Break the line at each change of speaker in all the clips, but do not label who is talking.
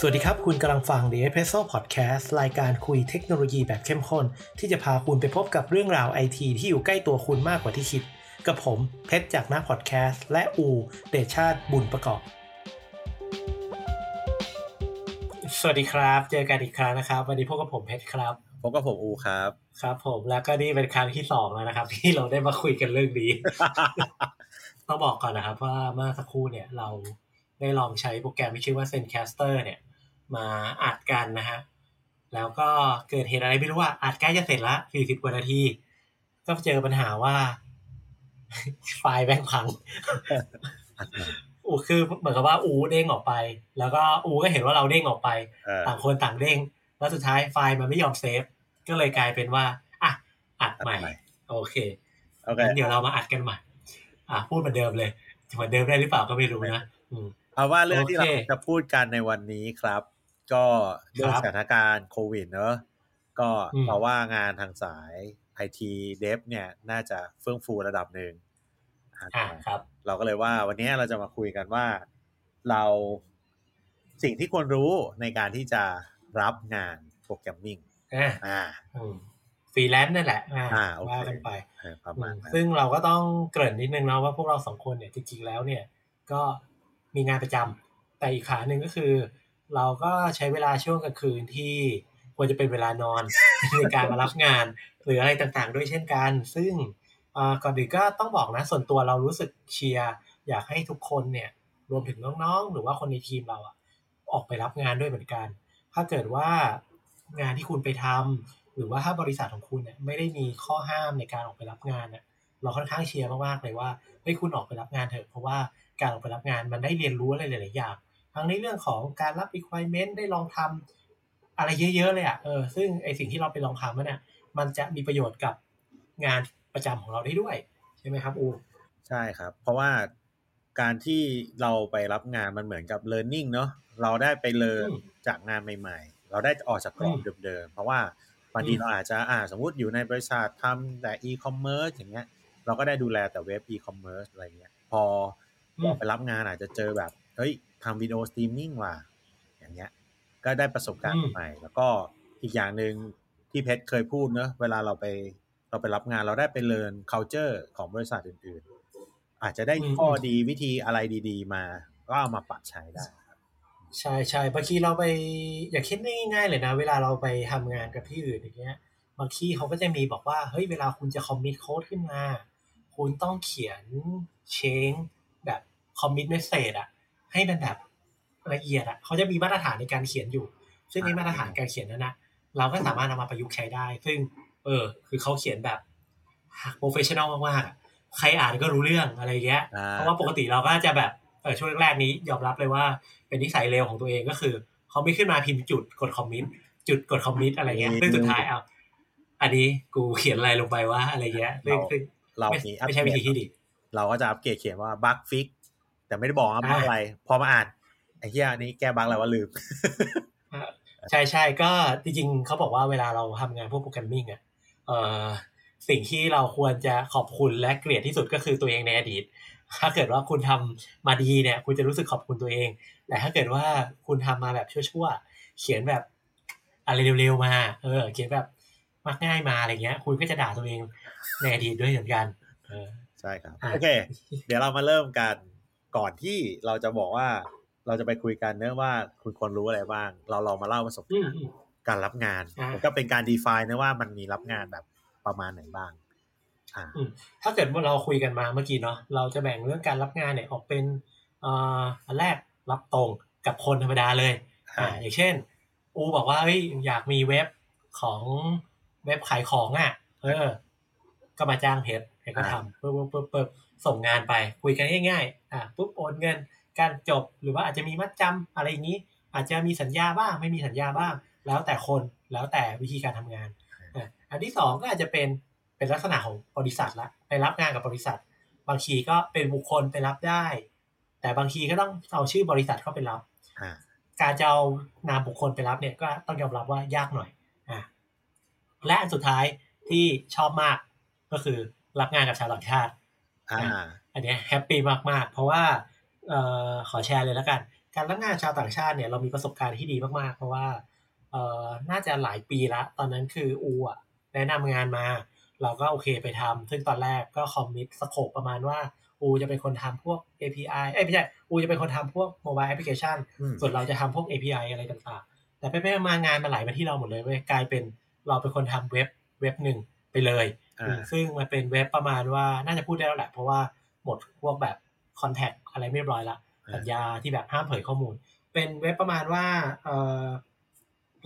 สวัสดีครับ คุณกำลังฟัง The Espresso Podcast รายการคุยเทคโนโลยีแบบเข้มข้น ที่จะพาคุณไปพบกับเรื่องราวไอทีที่อยู่ใกล้ตัวคุณมากกว่าที่คิด กับผมเพชรจากหน้าพอดแคสต์และอู เดชชาติบุญประกอบ สวัสดีครับ เจอกันอีกครั้งนะครับ วันนี้พบกับผมเพชรครับ
พบกับผมอูครับ
ครับ ผมแล้วก็นี่เป็นครั้งที่สองแล้วนะครับ ที่เราได้มาคุยกันเรื่องนี้ ต้องบอกก่อนนะครับว่าเมื่อสักครู่เนี่ยเราได้ลองใช้โปรแกรมที่ชื่อว่า Zencaster เนี่ย มาอัดกันนะฮะ แล้วก็เกิดเหตุอะไรไม่รู้ว่าอัดใกล้จะเสร็จละ40กว่านาที ก็เจอปัญหาว่า ไฟล์แบงพังอูคือเหมือนกับว่าอูเด้งออกไป แล้วก็อูก็เห็นว่าเราเด้งออกไป
เออ
ต่างคนต่างเด้ง แล้วสุดท้ายไฟล์มันไม่ยอมเซฟ ก็เลยกลายเป็นว่าอะอัดใหม่ โอเค
โอเค
งั้นเดี๋ยวเรามาอัดกันใหม่อะพูดเหมือนเดิมเลยจะเหมือนเดิมได้หรือเปล่าก็ไม่รู้นะอืม
เอาว่าเรื่องที่
โอ
เรา
เค
จะพูดกันในวันนี้ครับ ก็เรื่อง
ครับ
สถานการณ์โควิดเนอะก็
อืม
เราว่างานทางสายไอทีเดฟเนี่ยน่าจะเฟื่องฟูระดับหนึ่ง
อะครับ
เราก็เลยว่าวันนี้เราจะมาคุยกันว่าเราสิ่งที่ควรรู้ในการที่จะรับงานโปรแกรมมิ่ง
อะ
อ่า
อืมฟรีแลนซ์นั่นแหละอะ
อ่าโอเค
ว่ากันไป
เออประมาณ
ม
นั้น
ซึ่งเราก็ต้องเกริ่นนิดนึงนะว่าพวกเราสองคนเนี่ยจริงๆแล้วเนี่ย ก็มีงานประจำแต่อีกขาหนึ่งก็คือ เราก็ใช้เวลาช่วงกลางคืนที่ควรจะเป็นเวลานอนในการมารับงาน หรืออะไรต่างๆ ด้วยเช่นกัน ซึ่งก่อนอื่นก็ต้องบอกนะส่วนตัวเรารู้สึกเชียร์อยากให้ทุกคนเนี่ยรวมถึงน้องๆ หรือว่าคนในทีมเราอะออกไปรับงานด้วยเหมือนกัน ถ้าเกิดว่างานที่คุณไปทำหรือว่าถ้าบริษัทของคุณเนี่ยไม่ได้มีข้อห้ามในการออกไปรับงานเนี่ยเราค่อนข้างเชียร์มากๆเลยว่าเฮ้คุณออกไปรับงานเถอะเพราะว่าการออกไปรับงานมันได้เรียนรู้อะไรหลายๆอย่าง ทั้งในเรื่องของการรับ requirement ได้ลองทำอะไรเยอะๆเลยอะ่ะเออซึ่งไอสิ่งที่เราไปลองทำเนี่ยมันจะมีประโยชน์กับงานประจำของเราได้ด้วย ใช่ไหมครับอู
ใช่ครับ เพราะว่าการที่เราไปรับงานมันเหมือนกับ learning เนอะเราได้ไปเรียน
อืม
จากงานใหม่ ๆ เราได้ออกจากกรอบ
อืม
เดิมๆเพราะว่าบางที
อืม
เราอาจจะอ่าสมมติอยู่ในบริษัททำแต่ e-commerce อย่างเงี้ย เราก็ได้ดูแลแต่เว็บ e-commerce อะไรเงี้ย พอ
อืม
เราไปรับงานอาจจะเจอแบบ เฮ้ย ทำวิดีโอสตรีมมิ่งว่ะอย่างเงี้ย ก็ได้ประสบการณ์ใหม่ แล้วก็อีกอย่างหนึ่งที่เพชรเคยพูดเนอะเวลาเราไปเราไปรับงานเราได้ไปเรียน culture ของบริษัทอื่นๆ อาจจะได้
อืม
ข้อดีวิธีอะไรดี ๆ มาก็เอามาปรับใช้ได้
ใช่ใช่บางทีเราไปอย่าคิดง่ายๆเลยนะ เวลาเราไปทำงานกับที่อื่นอย่างเงี้ยบางที่เขาก็จะมีบอกว่าเฮ้ยเวลาคุณจะ commit code ขึ้นมา คุณต้องเขียนเชิงแบบ commit message อะ ให้มันแบบละเอียดอะเขาจะมีมาตรฐานในการเขียนอยู่ ซึ่งในมาตรฐานการเขียนนั้นนะเราก็สามารถนำมาประยุกต์ใช้ได้ ซึ่ง เออ คือเขาเขียนแบบ professional มากๆอะใครอ่านก็รู้เรื่องอะไรเงี้ย
อ่า
เพราะว่าปกติเราก็จะแบบเออช่วงแรกๆนี้ยอมรับเลยว่าเป็นนิสัยเลวของตัวเองก็คือเขาไม่ขึ้นมาพิมพ์จุดกด commit จุดกด commit อะไรเงี้ยซึ่งสุดท้ายเอาอันนี้กูเขียนอะไรลงไปว่าอะไรเงี้ยซึ่งซึ่ง
เรา
ไม่
มีอัป
ไม่
เด
ใช่วิธี
ต
ที่ดี
เราก็จะอัปเกรดเขียนว่า bug fix แต่ไม่ได้บอกว่า bug
อ่า
อะไร พอมาอ่านไอ้เหี้ยอันนี้แก้ bug อะไรวะลืม
ใช่ใช่ก็จริงๆเขาบอกว่าเวลาเราทำงานพวกโปรแกรมมิ่งอะเอ่อสิ่งที่เราควรจะขอบคุณและเกลียดที่สุดก็คือตัวเองในอดีต ถ้าเกิดว่าคุณทำมาดีเนี่ย คุณจะรู้สึกขอบคุณตัวเอง แต่ถ้าเกิดว่าคุณทำมาแบบชั่วๆเขียนแบบอะไรเร็วๆมา เออ เขียนแบบมักง่ายมาอะไรเงี้ย คุณก็จะด่าตัวเองในอดีตด้วยเหมือนกัน เออ
ใช่ครับ
อะ
โอเค เดี๋ยวเรามาเริ่มกัน ก่อนที่เราจะบอกว่าเราจะไปคุยกันเนื่องว่าคุณควรรู้อะไรบ้าง เราลองมาเล่าประสบ
อื
การ
ม
ณ์
อืม
การรับงาน
อ่า
แล้วก็เป็นการ define นะว่ามันมีรับงานแบบประมาณไหนบ้างอ่า
อืมถ้าเกิดว่าเราคุยกันมาเมื่อกี้เนาะเราจะแบ่งเรื่องการรับงานเนี่ยออกเป็นเอ่ออันแรกรับตรงกับคนธรรมดาเลยอ่าอย่างเช่น อูบอกว่าเฮ้ยอยากมีเว็บของเว็บขายของอะ เออ ก็มาจ้างเพจเพจก็ทำปึ๊บปึ๊บปึ๊บปึ๊บ ส่งงานไปคุยกันง่ายๆอ่าปุ๊บโอนเงินการจบหรือว่าอาจจะมีมัดจำอะไรอย่างนี้ อาจจะมีสัญญาบ้างไม่มีสัญญาบ้าง แล้วแต่คนแล้วแต่วิธีการทำงานอะอันที่สองก็อาจจะเป็นเป็นลักษณะของบริษัทละไปรับงานกับบริษัท บางทีก็เป็นบุคคลไปรับได้ แต่บางทีก็ต้องเอาชื่อบริษัทเข้าไปรับ
อ่า
การจะเอานามบุคคลไปรับเนี่ยก็ต้องยอมรับว่ายากหน่อยอะและอันสุดท้ายที่ชอบมากก็คือรับงานกับชาวต่างชาติ
อ่า
อันเนี้ย happy มากๆ เพราะว่าเอ่อขอแชร์เลยแล้วกัน การรับงานชาวต่างชาติเนี่ยเรามีประสบการณ์ที่ดีมากๆ เพราะว่าเอ่อน่าจะหลายปีละ ตอนนั้นคืออูอะแนะนำงานมา เราก็โอเคไปทำซึ่งตอนแรกก็ commit scope ประมาณว่าอูจะเป็นคนทำพวก API เอ้ยไม่ใช่อูจะเป็นคนทำพวก mobile application อื
ม
ส่วนเราจะทำพวก API อะไรต่างๆ แต่ไปไปมางานมาไหลมาที่เราหมดเลยเว้ยกลายเป็นเราเป็นคนทำเว็บเว็บหนึ่งไปเลย
อ่า
ซึ่งมันเป็นเว็บประมาณว่าน่าจะพูดได้แล้วแหละ เพราะว่าหมดพวกแบบ contact อะไรไม่เรียบร้อยละ
อ่า
สัญญาที่แบบห้ามเผยข้อมูล เป็นเว็บประมาณว่าเออ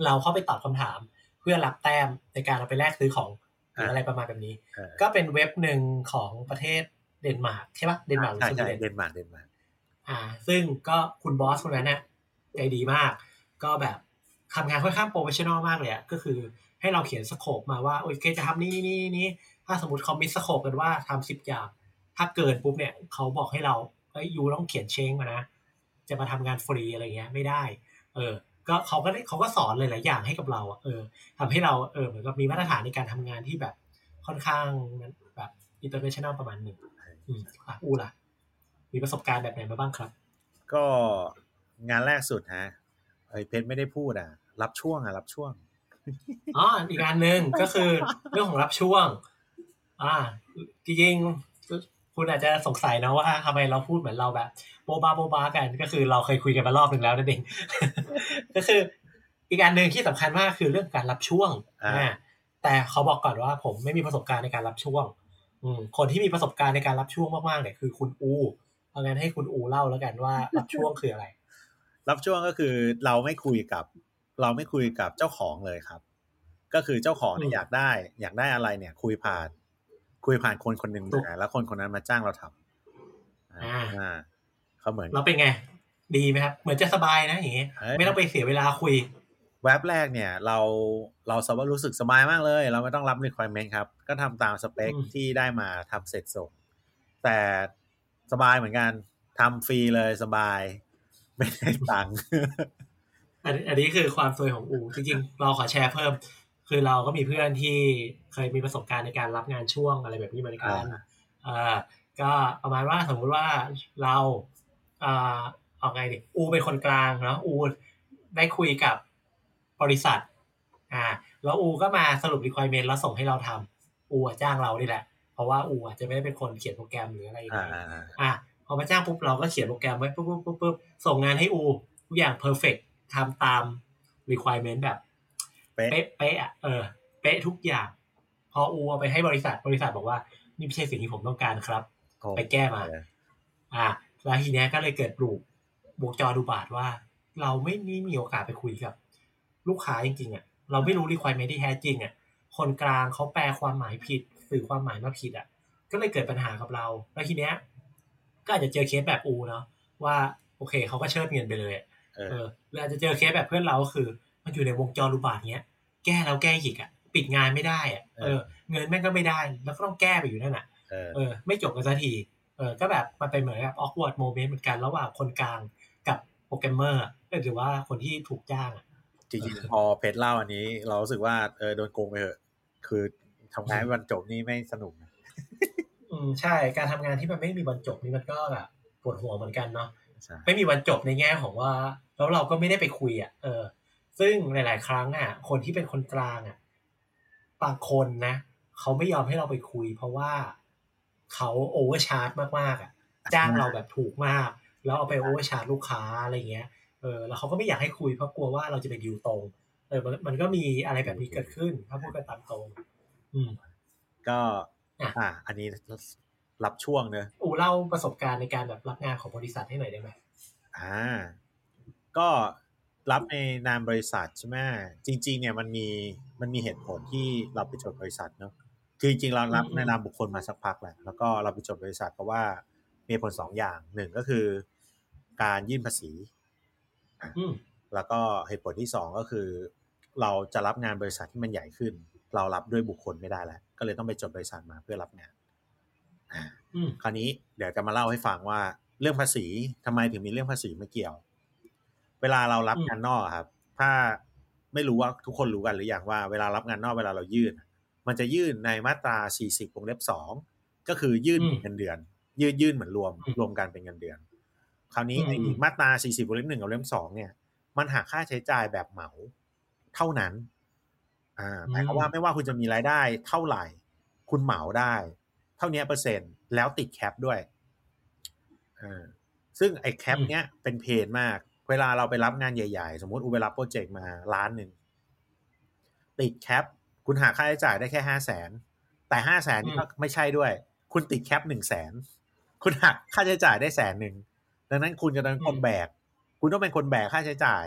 เราเข้าไปตอบคำถาม เพื่อรับแต้มในการเอาไปแลกซื้อของหรืออะไรประมาณแบบนี้
เออ
ก็เป็นเว็บหนึ่งของประเทศเดนมาร์กใช่ปะเดนมาร์กหรือ
ใช่
สวี
ใช่
เดน
เดนมาร์กเดนมาร์ก
อ่า ซึ่งก็คุณ boss คนนั้นเนี่ยใจดีมาก ก็แบบทำงานค่อนข้าง professional มากเลยอะก็คือ ให้เราเขียน scope มาว่าโอเคจะทำนี่นี่นี่ถ้าสมมติเขามี scope กันว่าทำสิบอย่าง ถ้าเกินปุ๊บเนี่ยเขาบอกให้เราเอ้ย you ต้องเขียนเชงมานะ จะมาทำงานฟรีอะไรเงี้ยไม่ได้ เออ ก็เขาก็ได้เขาก็สอนหลายๆอย่างให้กับเราอะเออทำให้เราเออเหมือนกับมีมาตรฐานในการทำงานที่แบบค่อนข้างแบบ international ประมาณหนึ่งอืมอะอูล่ะ มีประสบการณ์แบบไหนมาบ้างครับ
ก็งานแรกสุดฮะเอ้ยเพชรไม่ได้พูดอะ รับช่วงอะ รับช่วง
อ๋ออีกงานหนึ่งก็คือเรื่องของรับช่วง อ่า จริงๆคุณอาจจะสงสัยนะว่าทำไมเราพูดเหมือนเราแบบโบบาโบบากันก็คือเราเคยคุยกันมารอบหนึ่งแล้วนั่นเองก็คือ อีกอันหนึ่งที่สำคัญมากคือเรื่องการรับช่วง
อ่า
แต่เขาบอกก่อนว่าผมไม่มีประสบการณ์ในการรับช่วง อืมคนที่มีประสบการณ์ในการรับช่วงมากๆเนี่ยคือคุณอูเอางั้นให้คุณอูเล่าแล้วกันว่ารับช่วงคืออะไร
รับช่วงก็คือเราไม่คุยกับ เราไม่คุยกับเจ้าของเลยครับ ก็คือเจ้าของเนี่
อื
ย
ม
อยากได้ อยากได้อะไรเนี่ย คุยผ่าน คุยผ่านคนคนหนึ่ง
ถูก
มาแล้วคนคนนั้นมาจ้างเราทำ
อ่า
อ่าเขาเหมือน
เราเป็นไง ดีไหมครับเหมือนจะสบายนะอย่างงี้
เอ้ย
ไม่ต้องไปเสียเวลาคุย
แว็บแรกเนี่ยเราเราสบายรู้สึกสบายมากเลย เราไม่ต้องรับ requirement ครับ ก็ทำตามสเปค
อืม
ที่ได้มาทำเสร็จส่ง แต่สบายเหมือนกันทำฟรีเลยสบาย ไม่ได้ตังค์
อันอันนี้คือความซวยของอูจริงๆ เราขอแชร์เพิ่ม คือเราก็มีเพื่อนที่เคยมีประสบการณ์ในการรับงานช่วงอะไรแบบนี้เหมือนกัน
อ่า
เอ่อก็ประมาณว่าสมมุติว่าเราเอ่อเอาไงดิอูเป็นคนกลางเนาะอูได้คุยกับบริษัท อ่า แล้วอูก็มาสรุป requirement แล้วส่งให้เราทำอูอะจ้างเรานี่แหละ เพราะว่าอูอาจจะไม่ได้เป็นคนเขียนโปรแกรมหรืออะไรอย่าง
อ่า
เงี้ย
อ่าอ่า
อะพอมาจ้างปุ๊บเราก็เขียนโปรแกรมไว้ปุ๊บปุ๊บปุ๊บปุ๊บส่งงานให้อูทุกอย่างเพอร์เฟก ทำตาม requirement แบบ
เป๊ะ
เป๊ะเป๊ะอะเออเป๊ะทุกอย่าง พออูเอาไปให้บริษัทบริษัทบอกว่า นี่ไม่ใช่สิ่งที่ผมต้องการครับ
โอ้
ไปแก้มา
เออ
อะแล้วทีเนี้ยก็เลยเกิดปลูกวงจรดูบาทว่า เราไม่มีมีโอกาสไปคุยกับ ลูกค้าจริงๆอะเราไม่รู้ requirement ที่แท้จริงอะคนกลางเขาแปลความหมายผิดสื่อความหมายมาผิดอะ ก็เลยเกิดปัญหากับเรา แล้วทีเนี้ย ก็อาจจะเจอเคสแบบอูเนาะว่า โอเคเขาก็เชิดเงินไปเลยอะ
เออ
เออหรืออาจจะเจอเคสแบบเพื่อนเราก็คือ มันอยู่ในวงจรรูบาทเนี้ย แก้แล้วแก้อีกอะ ปิดงานไม่ได้อะเออ เงินแม่งก็ไม่ได้ แล้วก็ต้องแก้ไปอยู่นั่นอะ
เออ
เออไม่จบกันสักที เออ ก็แบบมันเป็นเหมือนแบบ awkward moment เหมือนกันระหว่างคนกลางกับโปรแกรมเมอร์อะหรือว่าคนที่ถูกจ้างอะ
จริงๆพอเพชรเล่าอันนี้ เรารู้สึกว่าเออโดนโกงไปเถอะ คือทำงานให้วันจบนี่ไม่สนุกนะ
อืมใช่ การทำงานที่มันไม่มีวันจบนี่มันก็แบบปวดหัวเหมือนกันเนาะ
ใช่
ไม่มีวันจบในแง่ของว่า แล้วเราก็ไม่ได้ไปคุยอะเออ ซึ่งหลาย ๆ ครั้งอะ คนที่เป็นคนกลางอะบางคนนะเขาไม่ยอมให้เราไปคุย เพราะว่าเขา overcharge มาก ๆ อะ จ้างเราแบบถูกมาก แล้วเอาไป overcharge ลูกค้าอะไรเงี้ยเออแล้วเขาก็ไม่อยากให้คุยเพราะกลัวว่าเราจะไปดิวตรง เออมันมันก็มีอะไรแบบนี้เกิดขึ้น ถ้าพูดกันตามตรง อืม
ก็
อะ
อ่าอันนี้ รับช่วงเนอะ
อูเล่าประสบการณ์ในการแบบรับงานของบริษัทให้หน่อยได้ไหม
อ่า ก็รับในนามบริษัทใช่ไหมจริง ๆ เนี่ยมันมีมันมีเหตุผลที่เราไปจดบริษัทเนอะคือจริงๆเรารับ
อืม
ในนามบุคคลมาสักพักแหละแล้วก็เราไปจดบริษัทเพราะว่ามีเหตุผลสองอย่างหนึ่งก็คือ การยื่นภาษี
อืม
แล้วก็เหตุผลที่สองก็คือ เราจะรับงานบริษัทที่มันใหญ่ขึ้น เรารับด้วยบุคคลไม่ได้แล้วก็เลยต้องไปจดบริษัทมาเพื่อรับงานอ่า
อืม
คราวนี้เดี๋ยวจะมาเล่าให้ฟังว่าเรื่องภาษีทำไมถึงมีเรื่องภาษีมาเกี่ยว เวลาเรารับ
อืม
งานนอกอะครับ ถ้าไม่รู้ว่าทุกคนรู้กันหรือยังว่าเวลารับงานนอกเวลาเรายื่น มันจะยื่นในมาตรา 40วงเล็บสองก็คือยื่นเงินเดือน ยื่นยื่นเหมือนรวมรวมกันเป็นเงินเดือน คราวนี้
อืม
ไอ้
อืม
มาตรา 40วงเล็บหนึ่งกับเล่มสองเนี่ย มันหักค่าใช้จ่ายแบบเหมาเท่านั้น อ่าหมายความว่าไม่ว่าคุณจะมีรายได้เท่าไหร่ คุณเหมาได้เท่านี้เปอร์เซ็นต์แล้วติด cap ด้วยอ่าซึ่งไอ้ cap เนี้ยเป็น pain มาก เวลาเราไปรับงานใหญ่ๆ สมมติอูไปรับ project มาล้านหนึ่ง ติด cap คุณหาค่าใช้จ่ายได้แค่ห้าแสน แต่ห้าแสนนี่ก็ไม่ใช่ด้วย คุณติด cap หนึ่งแสน คุณหักค่าใช้จ่ายได้แสนหนึ่ง ดังนั้นคุณจะต้องเป็นคนแบก คุณต้องเป็นคนแบกค่าใช้จ่าย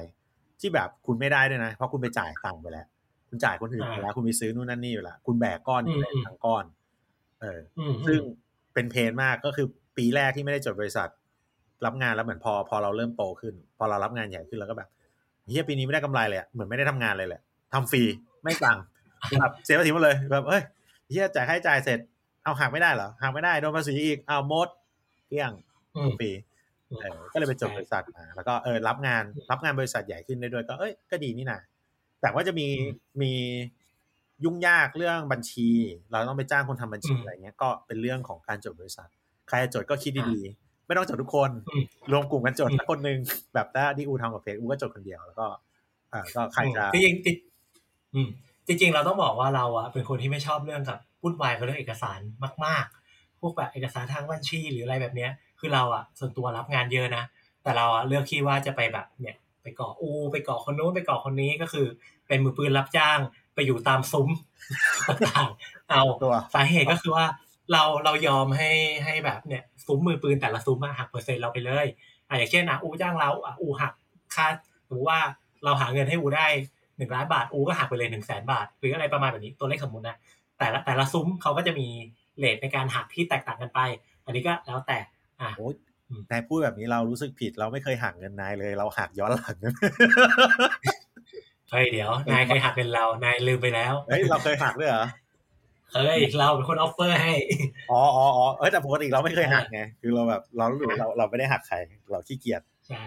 ที่แบบคุณไม่ได้ด้วยนะ เพราะคุณไปจ่ายตังค์ไปแล้ว คุณจ่ายคนอื่นไปแล้ว คุณไปซื้อนู่นนั่นนี่อยู่แล้ว คุณแบกก้อนนี้เลยทั้งก้อน เออ
อืม
ซึ่งเป็นเพนมากก็คือปีแรกที่ไม่ได้จดบริษัท รับงานแล้วเหมือนพอ พอเราเริ่มโตขึ้น พอเรารับงานใหญ่ขึ้นแล้วก็แบบเฮียปีนี้ไม่ได้กำไรเลยอะเหมือนไม่ได้ทำงานเลยแหละทำฟรีไม่ตังค์แบบเสียภาษีหมดเลยแบบเอ้ยเฮียจ่ายค่าใช้จ่ายเสร็จ เอาหักไม่ได้เหรอหักไม่ได้โดนภาษีอีกเอาหมดเกลี้ยง
อืม
ฟรีเออก็เลยไปจดบริษัทมาแล้วก็เออรับงานรับงานบริษัทใหญ่ขึ้นได้ด้วยก็เอ้ยก็ดีนี่นะแต่ว่าจะมีมี ยุ่งยากเรื่องบัญชี เราต้องไปจ้างคนทำบัญชี
อืม
อะไรเงี้ยก็เป็นเรื่องของการจดบริษัท ใครจะจดก็คิดดีๆ ไม่ต้องจดทุกคน
อืม
รวมกลุ่มกันจด
อืม
สักคนหนึ่งแบบถ้าที่อูทำกับเฟซอูก็จดคนเดียวแล้วก็ อ่าก็ใครจะ
จริงๆจริงอืมจริง ๆ เราต้องบอกว่าเราอะเป็นคนที่ไม่ชอบเรื่องกับวุ่นวายกับเรื่องเอกสารมาก ๆ พวกแบบเอกสารทางบัญชีหรืออะไรแบบเนี้ย คือเราอะส่วนตัวรับงานเยอะนะแต่เราอะเลือกที่ว่าจะไปแบบเนี่ย ไปเกาะอู ไปเกาะคนนู้นไปเกาะคนนี้ก็คือ เป็นมือปืนรับจ้าง ไปอยู่ตามซุ้มต่างๆเอา
ตัว
สาเหตุก็คือว่า เราเรายอมให้ให้แบบเนี่ยซุ้มมือปืนแต่ละซุ้มมาหักเปอร์เซ็นต์เราไปเลยอะอย่างเช่นอะอูจ้างเราอะอูหักค่าสมมติว่าเราหาเงินให้อูได้หนึ่งล้านบาทอูก็หักไปเลยหนึ่งแสนบาท หรืออะไรประมาณแบบนี้ตัวเลขสมมุตินะแต่ละแต่ละซุ้มเขาก็จะมีrate ในการหักที่แตกต่างกันไป อันนี้ก็แล้วแต่อะ
โอ้ย
อืม
นายพูดแบบนี้เรารู้สึกผิดเราไม่เคยหักเงินนายเลย เราหักย้อนหลัง
เฮ้ยเดี๋ยว นายเคยหักเงินเรา นายลืมไปแล้ว
เฮ้ยเราเคยหักด้วยเหรอ
เฮ้ยเราเป็นคน offer ให้
อ๋ออ๋ออ๋อเอ้ยแต่ปกติเราไม่เคยหักไง คือเราแบบเรารู้สึกว่าเราเราไม่ได้หักใคร เราขี้เกียจ
ใช่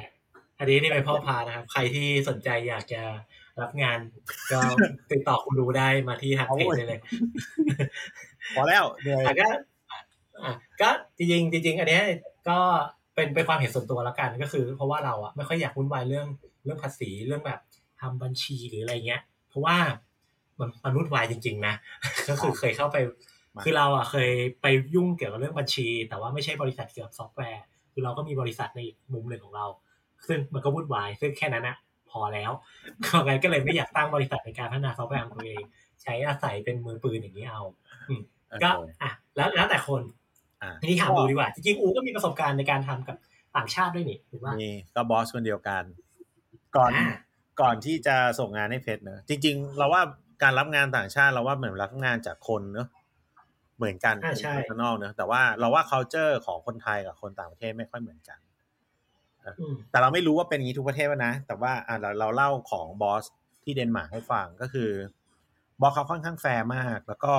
อันนี้นี่เป็นพ่อพระนะครับ ใครที่สนใจอยากจะรับงาน ก็ติดต่อคุณดูได้มาที่ฮักเพจได้เลย
พอแล้วเหนื่อย
อะก็อะก็จริงๆจริงๆอันเนี้ยก็เป็นเป็นความเห็นส่วนตัวแล้วกันก็คือ เพราะว่าเราอะไม่ค่อยอยากวุ่นวายเรื่องเรื่องภาษีเรื่องแบบ ทำบัญชีหรืออะไรเงี้ย เพราะว่ามันมันวุ่นวายจริง ๆ นะ ก็คือเคยเข้าไป คือเราอะเคยไปยุ่งเกี่ยวกับเรื่องบัญชี แต่ว่าไม่ใช่บริษัทเกี่ยวกับซอฟต์แวร์ คือเราก็มีบริษัทในอีกมุมหนึ่งของเรา ซึ่งมันก็วุ่นวาย ซึ่งแค่นั้นนะพอแล้วก็งั้นก็เลยไม่อยากตั้งบริษัทในการพัฒนาซอฟต์แวร์ของตัวเอง ใช้อาศัยเป็นมือปืนอย่างนี้เอาก็
โอเค
อะแล้วแล้วแต่คน
อะ
ทีนี้ถามอูดีกว่า จริงๆอูก็มีประสบการณ์ในการทำกับต่างชาติด้วยนี่ถูกป่ะ
มีก็บอสคนเดียวกัน ก่อน
อ่า
ก่อนที่จะส่งงานให้เพชรเนอะจริง ๆ เราว่าการรับงานต่างชาติเราว่าเหมือนรับงานจากคนเนอะเหมือนกัน
อ่าใช่
ข้างนอกเนอะแต่ว่าเราว่า culture ของคนไทยกับคนต่างประเทศไม่ค่อยเหมือนกัน
อืม
แต่เราไม่รู้ว่าเป็นอย่างนี้ทุกประเทศป่ะนะ แต่ว่าอะเราเราเล่าของ boss ที่เดนมาร์กให้ฟังก็คือ boss เขาค่อนข้างแฟร์มาก แล้วก็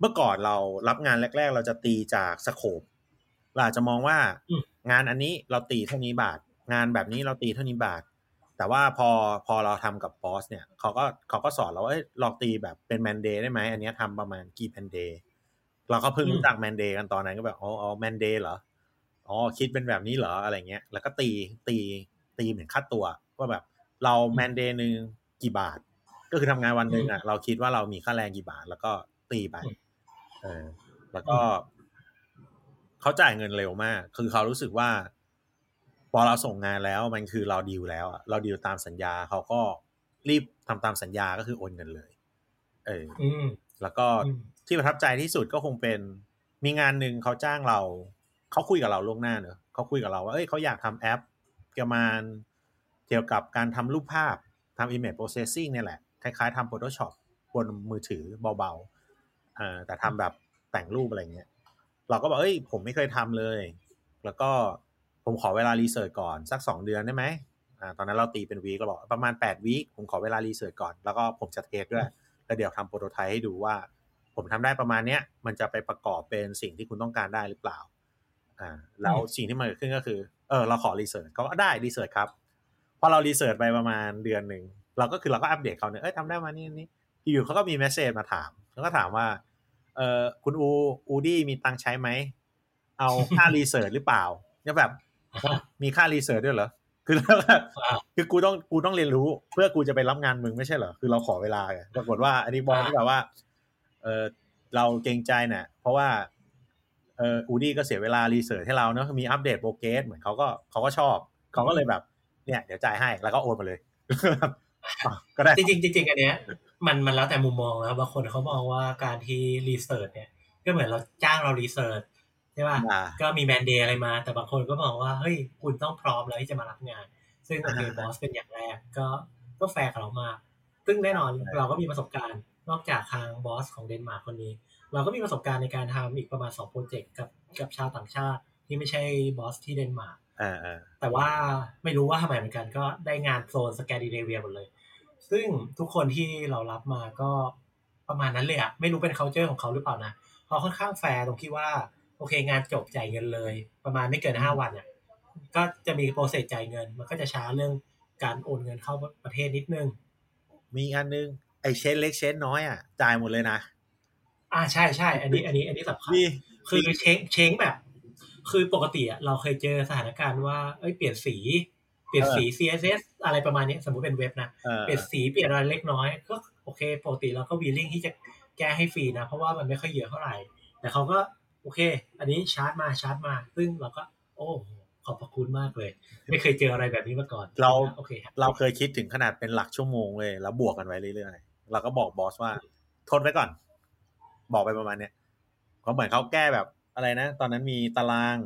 เมื่อก่อนเรารับงานแรก ๆ เราจะตีจาก scope เราอาจจะมองว่า
อืม
งานอันนี้เราตีเท่านี้บาท งานแบบนี้เราตีเท่านี้บาท แต่ว่าพอพอเราทำกับ boss เนี่ยเขาก็เขาก็สอนเราว่าเอ้ยลองตีแบบเป็น man-day ได้ไหมอันเนี้ยทำประมาณกี่ man-day เราก็เพิ่ง
อืม
รู้จัก man-day กันตอนนั้นก็แบบอ๋ออ๋อ man-day เหรออ๋อคิดเป็นแบบนี้เหรออะไรเงี้ย แล้วก็ตีตีตีเหมือนค่าตัวว่าแบบเราแมนเดย์หนึ่งกี่บาท ก็คือทำงานวันหนึ่งอะ เราคิดว่าเรามีค่าแรงกี่บาท แล้วก็ตีไป
อืม
เออแล้วก็เขาจ่ายเงินเร็วมาก คือเขารู้สึกว่า พอเราส่งงานแล้วมันคือเราดีลแล้วอะเราดีลตามสัญญาเขาก็รีบทำตามสัญญาก็คือโอนเงินเลย เออ
อืม
แล้วก็
อืม
ที่ประทับใจที่สุดก็คงเป็นมีงานหนึ่งเขาจ้างเราเขาคุยกับเราล่วงหน้าเนอะเขาคุยกับเราว่าเอ้ยเขาอยากทำแอปเกี่ยวกับเกี่ยวกับการทำรูปภาพทำ image processing เนี่ยแหละ คล้ายๆทำ Photoshop บนมือถือเบาๆเออแต่ทำแบบแต่งรูปอะไรเงี้ย เราก็บอกเอ้ยผมไม่เคยทำเลย แล้วก็ ผมขอเวลารีเสิร์ชก่อนสักสองเดือนได้ไหมอ่าตอนนั้นเราตีเป็นวีก็บอกประมาณแปดวีผมขอเวลารีเสิร์ชก่อน แล้วก็ผมจะเทสด้วย แล้วเดี๋ยวทำ prototype ให้ดูว่า ผมทำได้ประมาณเนี้ยมันจะไปประกอบเป็นสิ่งที่คุณต้องการได้หรือเปล่าอ่าแล้วสิ่งที่มันเกิดขึ้นก็คือเออเราขอ research เขาก็ได้ research ครับพอเรา research ไปประมาณเดือนหนึ่งเราก็คือเราก็อัปเดตเขาเนี่ยเอ้ยทำได้มานี่นี่อยู่เขาก็มี message มาถามเขาก็ถามว่าเออคุณอูอูดี้มีตังใช้ไหมเอาค่า research หรือเปล่าเนี่ยแบบ มีค่า research ด้วยเหรอคือแล้วแบบ
อ่า
คือกูต้องกูต้องเรียนรู้ เพื่อกูจะไปรับงานมึงไม่ใช่เหรอคือเราขอเวลาไงปรากฏว่า อันนี้บอก
อ่า
ที่แบบว่า เออเราเกรงใจเนี่ยเพราะว่าเอออูดี้ก็เสียเวลา research ให้เราเนอะมี update progress เหมือนเขาก็เขาก็ชอบเขาก็เลยแบบ เนี่ย เดี๋ยวจ่ายให้แล้วก็โอนมาเลยอะก็ได้
จริงๆจริงๆอันเนี้ยมันมันแล้วแต่มุมมองนะบางคนเขามองว่าการที่ research เนี่ย ก็เหมือนเราจ้างเรา research ใช่ป่ะ
อ่า
ก็มี man-day อะไรมา แต่บางคนก็มองว่าเฮ้ยคุณต้องพร้อมแล้วที่จะมารับงาน ซึ่งโอเค
อ่า
boss เป็นอย่างแรกก็ก็แฟร์กับเรามากซึ่งแน่นอน
ใช่
เราก็มีประสบการณ์นอกจากทาง boss ของเดนมาร์กคนนี้ เราก็มีประสบการณ์ในการทำอีกประมาณสอง project กับกับชาวต่างชาติที่ไม่ใช่ boss ที่เดนมาร์ก
อ่าอ่า
แต่ว่าไม่รู้ว่าทำไมเหมือนกันก็ได้งานโซนสแกนดิเนเวียหมดเลย ซึ่งทุกคนที่เรารับมาก็ประมาณนั้นเลยอะไม่รู้เป็น c u เจอร์ของเขาหรือเปล่านะเขาค่อนข้างแฟร์ตรงที่ว่า โอเค งานจบจ่ายเงินเลย ประมาณไม่เกินห้าวันอะก็จะมีโปรเซสจ่ายเงิน มันก็จะช้าเรื่องการโอนเงินเข้าประเทศนิดนึง
มีอันนึงไอเชนเล็กเชนน้อยอะจ่ายหมดเลยนะ
อ่าใช่ใช่อันนี้อันนี้อันนี้สำคัญ
นี่
คือเช้งเช้งแบบ คือปกติอะเราเคยเจอสถานการณ์ว่าเอ้ยเปลี่ยนสีเปลี่ยนสี CSS อะไรประมาณนี้สมมุติเป็นเว็บนะ
เออ
เปลี่ยนสีเปลี่ยนอะไรเล็กน้อยก็โอเคปกติเราก็วีลิ่งที่จะแก้ให้ฟรีนะ เพราะว่ามันไม่ค่อยเยอะเท่าไหร่ แต่เขาก็ โอเค อันนี้ชาร์จมาชาร์จมา ซึ่งเราก็ โอ้ขอบพระคุณมากเลย ไม่เคยเจออะไรแบบนี้มาก่อน
เรา
โอเคครับ
เราเคยคิดถึงขนาดเป็นหลักชั่วโมงเลย แล้วบวกกันไว้เรื่อยๆเราก็บอกบอสว่าทนไว้ก่อน บอกไปประมาณเนี้ยเขาเหมือนเขาแก้แบบอะไรนะ ตอนนั้นมีตาราง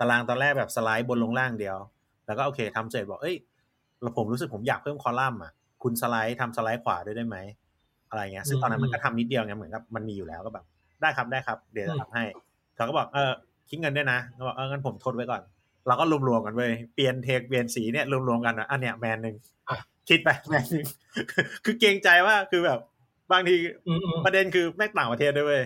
ตารางตอนแรกแบบสไลด์บนลงล่างเดียว แล้วก็โอเคทำเสร็จบอกเอ้ยเราผมรู้สึกผมอยากเพิ่มคอลัมน์อะคุณสไลด์ทำสไลด์ขวาด้วยได้ไหมอะไรเงี้ย ซึ่งตอนนั้นมันก็ทำนิดเดียวไงเหมือนกับมันมีอยู่แล้วก็แบบ ได้ครับได้ครับ เดี๋ยวจะทำให้ เขาก็บอกเออคิดเงินด้วยนะเขาบอกเอองั้นผมทนไว้ก่อน เราก็รวมๆกันเว้ยเปลี่ยนเทคเปลี่ยนสีเนี่ยรวมๆกันนะอันเนี้ยแมนหนึ่ง
อะ
คิดไปแมนหนึ่งคือเกรงใจว่าคือแบบ บางที
อืมอืม
ประเด็นคือแม่งต่างประเทศด้วยเว้ย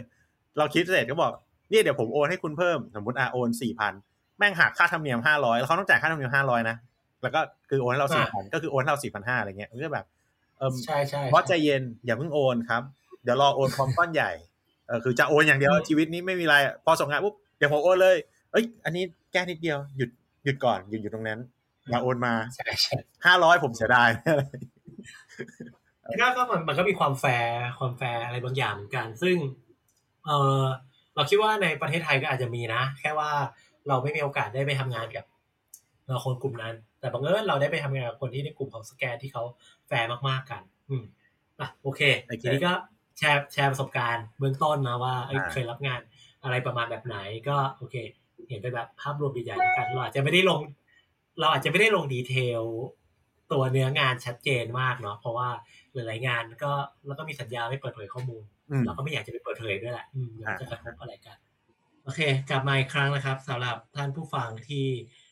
เราคิดเสร็จก็บอกเนี่ยเดี๋ยวผมโอนให้คุณเพิ่มสมมติอะโอนสี่พันแม่งหักค่าธรรมเนียมห้าร้อยแล้วเขาต้องจ่ายค่าธรรมเนียมห้าร้อยนะแล้วก็คือโอนให้เราสี่พันก็คือโอนให้เราสี่พันห้าอะไรเงี้ยมันก็แบบเออ
ใช่ใช่
boss ใจเย็นอย่าเพิ่งโอนครับ เดี๋ยวรอโอนพร้อมก้อนใหญ่เออ คือจะโอนอย่างเดียว
อืม
ชีวิตนี้ไม่มีอะไร พอส่งงานปุ๊บเดี๋ยวผมโอนเลย เอ้ย อันนี้แก้นิดเดียวหยุดหยุดก่อนหยุดอยู่ตรงนั้นอย่าโอนมา
ใช่ใช่
ห้าร้อยผมเสียดาย
ก็ก็มันมันก็มีความแฟร์ความแฟร์อะไรบางอย่างเหมือนกัน ซึ่ง เออเราคิดว่าในประเทศไทยก็อาจจะมีนะ แค่ว่าเราไม่มีโอกาสได้ไปทำงานกับเราคนกลุ่มนั้น แต่บังเอิญเราได้ไปทำงานกับคนที่ในกลุ่มของสแกนที่เขาแฟร์มากๆกัน อืมอะโอเค
โอเค
ทีนี้ก็ แชร์แชร์ประสบการณ์เบื้องต้นนะว่าเอ้ย
อ่า
เคยรับงานอะไรประมาณแบบไหนก็โอเค เห็นไปแบบภาพรวมใหญ่ๆแล้วกันเราอาจจะไม่ได้ลง เราอาจจะไม่ได้ลง detail ตัวเนื้องานชัดเจนมากเนาะเพราะว่าหลายๆงานก็แล้วก็มีสัญญาไม่เปิดเผยข้อมูล
อืม
เราก็ไม่อยากจะไปเปิดเผยด้วยแหละอืมเดี๋ยว
อ่า
จะกระทบอะไรกัน โอเค กลับมาอีกครั้งนะครับสำหรับท่านผู้ฟังที่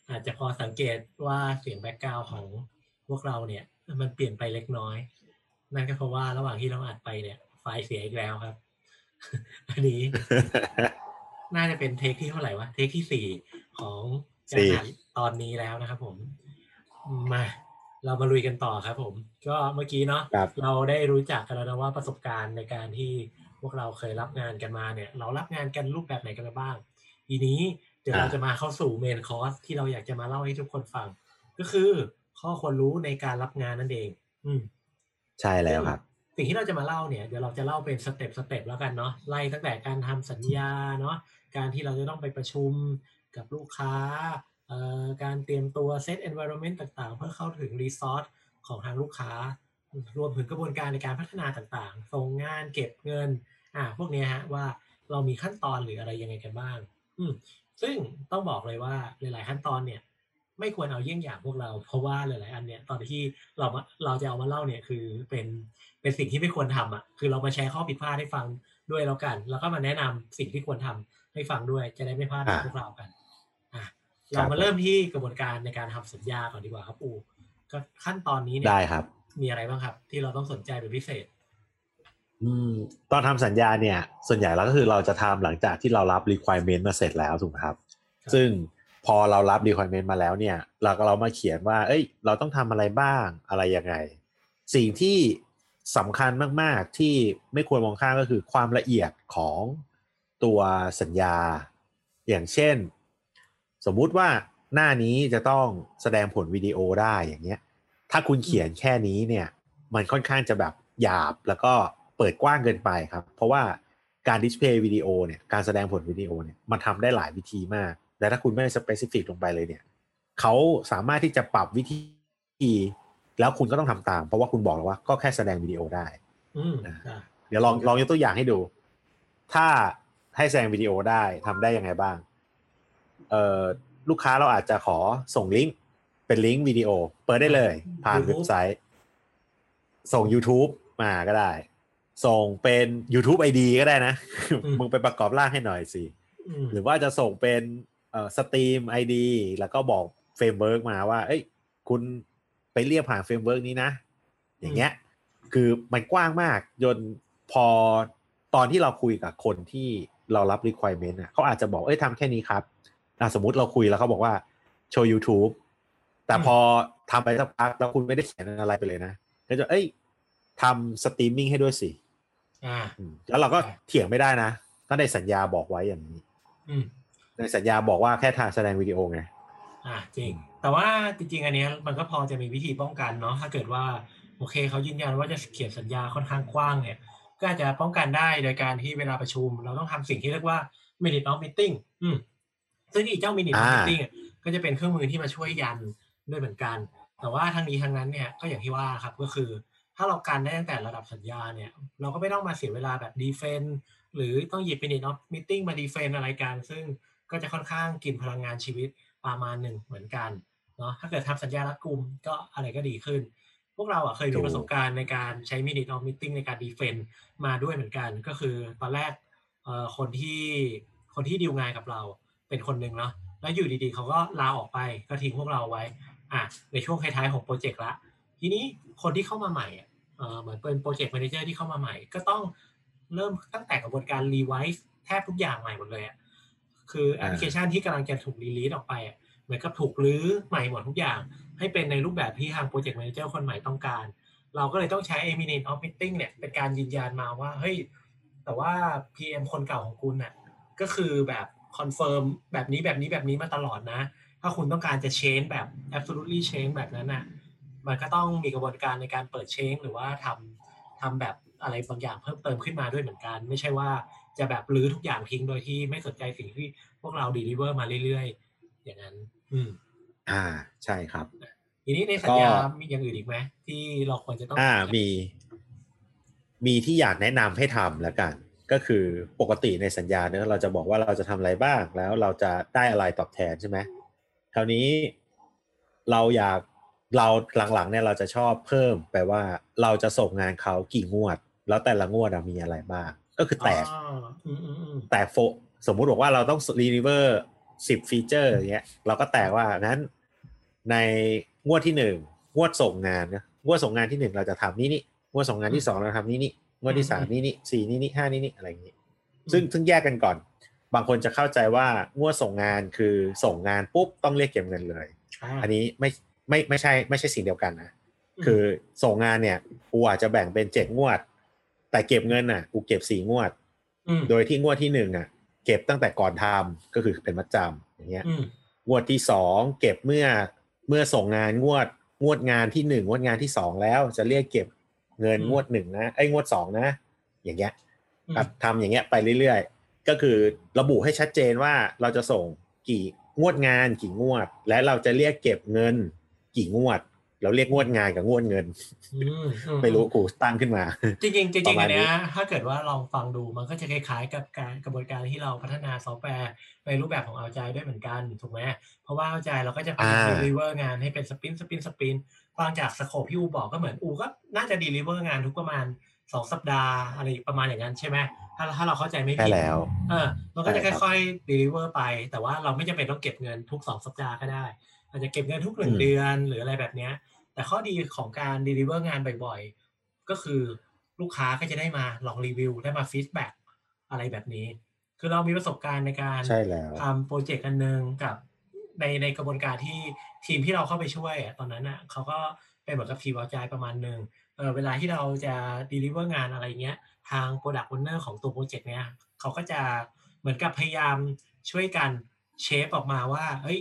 อาจจะพอสังเกตว่าเสียงแบ็กกราวของพวกเราเนี่ย มันเปลี่ยนไปเล็กน้อย นั่นก็เพราะว่าระหว่างที่เราอัดไปเนี่ย ไฟล์เสียอีกแล้วครับ อันนี้ น่าจะเป็นเทคที่เท่าไหร่วะ เทคที่สี่ของการ
สี่
อัดตอนนี้แล้วนะครับผม มา เรามาลุยกันต่อครับ ผม ก็เมื่อกี้เนาะ
ครับ
เราได้รู้จักกันแล้วนะว่าประสบการณ์ในการที่พวกเราเคยรับงานกันมาเนี่ย เรารับงานกันรูปแบบไหนกันมาบ้างทีนี้เดี๋ยวเรา
อ่า
จะมาเข้าสู่ main course ที่เราอยากจะมาเล่าให้ทุกคนฟัง ก็คือข้อควรรู้ในการรับงานนั่นเอง อืม
ใช่แล้วครับ
สิ่งที่เราจะมาเล่าเนี่ยเดี๋ยวเราจะเล่าเป็น step step แล้วกันเนาะไล่ตั้งแต่การทำสัญญาเนาะการที่เราจะต้องไปประชุมกับลูกค้าการเตรียมตัวเซต environment ต่างๆ เพื่อเข้าถึง resourceของทางลูกค้า รวมถึงกระบวนการในการพัฒนาต่างๆส่งงานเก็บเงินอ่าพวกนี้ฮะว่าเรามีขั้นตอนหรืออะไรยังไงกันบ้าง อืมซึ่งต้องบอกเลยว่าหลายๆขั้นตอนเนี่ย ไม่ควรเอาเยี่ยงอย่างพวกเรา เพราะว่าหลาย ๆ อันเนี่ยตอนที่เรามาเราจะเอามาเล่าเนี่ยคือเป็นเป็นสิ่งที่ไม่ควรทำอะคือเรามาแชร์ข้อผิดพลาดให้ฟังด้วยแล้วกัน แล้วก็มาแนะนำสิ่งที่ควรทำให้ฟังด้วยจะได้ไม่พลาดกับ
อ่า
พวกเรากันอะ
ครั
เรา
บ
มาเริ่มที่กระบวนการในการทำสัญญาก่อนดีกว่าครับปูก็ขั้นตอนนี้เนี่ย
ได้ครับ
มีอะไรบ้างครับ ที่เราต้องสนใจเป็นพิเศษ
อืมตอนทำสัญญาเนี่ย ส่วนใหญ่แล้วก็คือเราจะทำหลังจากที่เรารับ requirement มาเสร็จแล้วถูกไหมครับ
ครับ
ซึ่ง พอเรารับ requirement มาแล้วเนี่ย เราก็เรามาเขียนว่า เอ้ย เราต้องทำอะไรบ้างอะไรยังไง สิ่งที่สำคัญมาก ๆ ที่ไม่ควรมองข้ามก็คือความละเอียดของตัวสัญญา อย่างเช่น สมมุติว่า
หน้านี้จะต้องแสดงผลวิดีโอได้อย่างเงี้ย ถ้าคุณเขียนแค่นี้เนี่ย มันค่อนข้างจะแบบหยาบแล้วก็เปิดกว้างเกินไปครับ เพราะว่าการ display วิดีโอเนี่ย การแสดงผลวิดีโอเนี่ย มันทำได้หลายวิธีมาก แต่ถ้าคุณไม่ specific ลงไปเลยเนี่ยเขาสามารถที่จะปรับวิธี แล้วคุณก็ต้องทำตาม เพราะว่าคุณบอกแล้วว่าก็แค่แสดงวิดีโอได้
อืม
นะ
อะ
เดี๋ยวลองลองยกตัวอย่างให้ดู ถ้าให้แสดงวิดีโอได้ทำได้ยังไงบ้าง เอ่อลูกค้าเราอาจจะขอส่งลิงก์เป็นลิงก์วิดีโอ เปิดได้เลย ผ่านเว็บไซต์ ส่ง YouTube มาก็ได้ ส่งเป็น YouTube ID ก็ได้นะ มึงไปประกอบร่างให้หน่อยสิ
อืม
หรือว่าจะส่งเป็นเอ่อ stream ID แล้วก็บอก framework มาว่า เอ้ย คุณไปเรียกผ่าน framework นี้นะ อย่างเงี้ย คือมันกว้างมากจนพอตอนที่เราคุยกับคนที่เรารับ requirement อะเขาอาจจะบอก เอ้ยทำแค่นี้ครับอะสมมติเราคุยแล้วเขาบอกว่า โชว์ YouTube แต่พอทำไปสักพักแล้วคุณไม่ได้เขียนอะไรไปเลยนะ ก็จะ เอ้ยทำสตรีมมิ่งให้ด้วยสิ
อ่า
อืมแล้วเราก็
ใช่
เถียงไม่ได้นะก็ในสัญญาบอกไว้อย่างนี้
อืม
ในสัญญาบอกว่าแค่ถ่ายแสดงวิดีโอไง
อ่าจริง แต่ว่าจริงๆ อันเนี้ยมันก็พอจะมีวิธีป้องกันเนาะถ้าเกิดว่าโอเคเขายืนยันว่าจะเขียนสัญญาค่อนข้างกว้างเนี่ย ก็อาจจะป้องกันได้โดยการที่เวลาประชุม เราต้องทำสิ่งที่เรียกว่า minute of meeting อืมซึ่งอีเจ้า minute of
อ่า
meeting อะก็จะเป็นเครื่องมือที่มาช่วยยันด้วยเหมือนกัน แต่ว่าทางนี้ทางนั้นเนี่ยก็อย่างที่ว่าครับก็คือ ถ้าเรากันได้ตั้งแต่ระดับสัญญาเนี่ย เราก็ไม่ต้องมาเสียเวลาแบบดีเฟนหรือต้องหยิบ minute of meeting มาดีเฟนอะไรกันซึ่ง ก็จะค่อนข้างกินพลังงานชีวิตประมาณหนึ่งเหมือนกันเนาะถ้าเกิดทำสัญญารัดกุมก็อะไรก็ดีขึ้น พวกเราอะเคย
ถู
มี
ก
ประสบการณ์ในการใช้ minute of meeting ในการดีเฟนมาด้วยเหมือนกัน ก็คือตอนแรกเอ่อคนที่คนที่ดีลงานกับเราเป็นคนหนึ่งเนาะแล้วอยู่ดีๆเขาก็ลาออกไปก็ทิ้งพวกเราไว้อะในช่วงท้ายๆของโปรเจกต์ละทีนี้คนที่เข้ามาใหม่อะเอ่อเหมือนเป็น project manager ที่เข้ามาใหม่ ก็ต้องเริ่มตั้งแต่กระบวนการ revise แทบทุกอย่างใหม่หมดเลยอะ คือแอปพลิเคชันที่กำลังจะถูก release ออกไปอะเหมือนกับถูกรื้อใหม่หมดทุกอย่าง ให้เป็นในรูปแบบที่ทาง project manager คนใหม่ต้องการ เราก็เลยต้องใช้ a minute of meeting เนี่ยเป็นการยืนยันมาว่าเฮ้ยแต่ว่า PM คนเก่าของคุณน่ะก็คือแบบ confirm แบบนี้แบบนี้แบบนี้มาตลอดนะ ถ้าคุณต้องการจะ change แบบ absolutely change แบบนั้นน่ะมันก็ต้องมีกระบวนการในการเปิดเช้งหรือว่าทำทำแบบอะไรบางอย่างเพิ่มเติมขึ้นมาด้วยเหมือนกัน ไม่ใช่ว่า จะแบบรื้อทุกอย่างทิ้งโดยที่ไม่สนใจสิ่งที่พวกเรา deliver มาเรื่อยๆ อย่างนั้น อืม
อ่า ใช่ครับ
ทีนี้ในสัญญา
ก็
มีอย่างอื่นอีกไหมที่เราควรจะต้อง
อ่า มี มีที่อยากแนะนำให้ทำแล้วกัน ก็คือปกติในสัญญาเนอะเราจะบอกว่าเราจะทำอะไรบ้าง แล้วเราจะได้อะไรตอบแทนใช่ไหมคราวนี้เราอยากเราหลังๆเนี่ยเราจะชอบเพิ่มแปลว่าเราจะส่งงานเขากี่งวด แล้วแต่ละงวดอะมีอะไรบ้าง ก็คือแตก
อ่าอืมอืมอืม
แตกโฟสมมุติบอกว่าเราต้อง deliver สิบฟีเจอร์อย่างเงี้ย เราก็แตกว่างั้นในงวดที่หนึ่งงวดส่งงานนะงวดส่งงานที่หนึ่งเราจะทำนี่นี่งวดส่งงานที่สองเราทำนี่นี่งวดที่สามนี่นี่สี่นี่นี่ห้านี่นี่อะไรอย่างงี้ซึ่งซึ่งแยกกันก่อน บางคนจะเข้าใจว่างวดส่งงานคือส่งงานปุ๊บต้องเรียกเก็บเงินเลย
อ่า
อันนี้ไม่ไม่ไม่ใช่ไม่ใช่สิ่งเดียวกันนะคือส่งงานเนี่ยกูอาจจะแบ่งเป็นเจ็ดงวด แต่เก็บเงินน่ะ กูเก็บสี่งวด
อืม
โดยที่งวดที่หนึ่งอะ เก็บตั้งแต่ก่อนทำก็คือเป็นมัดจำอย่างเงี้ย
อืม
งวดที่สองเก็บเมื่อเมื่อส่งงานงวดงวดงานที่หนึ่งงวดงานที่สองแล้ว จะเรียกเก็บเงิน
อืม
งวดหนึ่งนะไอ้ยงวดสองนะ อย่างเงี้ย
อืม
ครับทำอย่างเงี้ยไปเรื่อยๆ ก็คือระบุให้ชัดเจนว่าเราจะส่งกี่งวดงานกี่งวด และเราจะเรียกเก็บเงินกี่งวด เราเรียกงวดงานกับงวดเงิน
อืมอื
ไม่รู้กูตั้งขึ้นมา
จริงๆจริงๆ
ประมา
อั
ณ
น
นี้
เนี้ยถ้าเกิดว่าลองฟังดูมันก็จะคล้ายๆกับการกระบวนการที่เราพัฒนาซอฟต์แวร์ในรูปแบบของ agile ด้วยเหมือนกันถูกไหมเพราะว่า agile เราก็จะพยายาม
อ่า
ดีลิเวอร์งานให้เป็น sprint sprint sprintฟังจาก scope ที่อูบอกก็เหมือนอูก็น่าจะ deliver งานทุกประมาณสองสัปดาห์อะไรประมาณอย่างนั้นใช่ไหมถ้าถ้าเราเข้าใจไม่
ใช่
ผิด
แล้ว
เออมันก็จะ
ใช่ครับ
ค่อยๆ deliver ไป แต่ว่าเราไม่จำเป็นต้องเก็บเงินทุกสองสัปดาห์ก็ได้ อาจจะเก็บเงินทุกหนึ่ง
อืม
เดือนหรืออะไรแบบเนี้ย แต่ข้อดีของการ deliver งานบ่อยๆ ก็คือลูกค้าก็จะได้มาลองรีวิว ได้มา feedback อะไรแบบนี้ คือเรามีประสบการณ์ในการ
ใช่แล้ว
ทำโปรเจกต์อันหนึ่งกับในในกระบวนการที่ทีมที่เราเข้าไปช่วยอะตอนนั้นอะเขาก็เป็นเหมือนกับทีมวาจายประมาณหนึ่งเออเวลาที่เราจะ deliver งานอะไรเงี้ย ทาง Product Owner ของตัวโปรเจกต์เนี้ยเขาก็จะเหมือนกับพยายามช่วยกันเชฟออกมาว่าเฮ้ย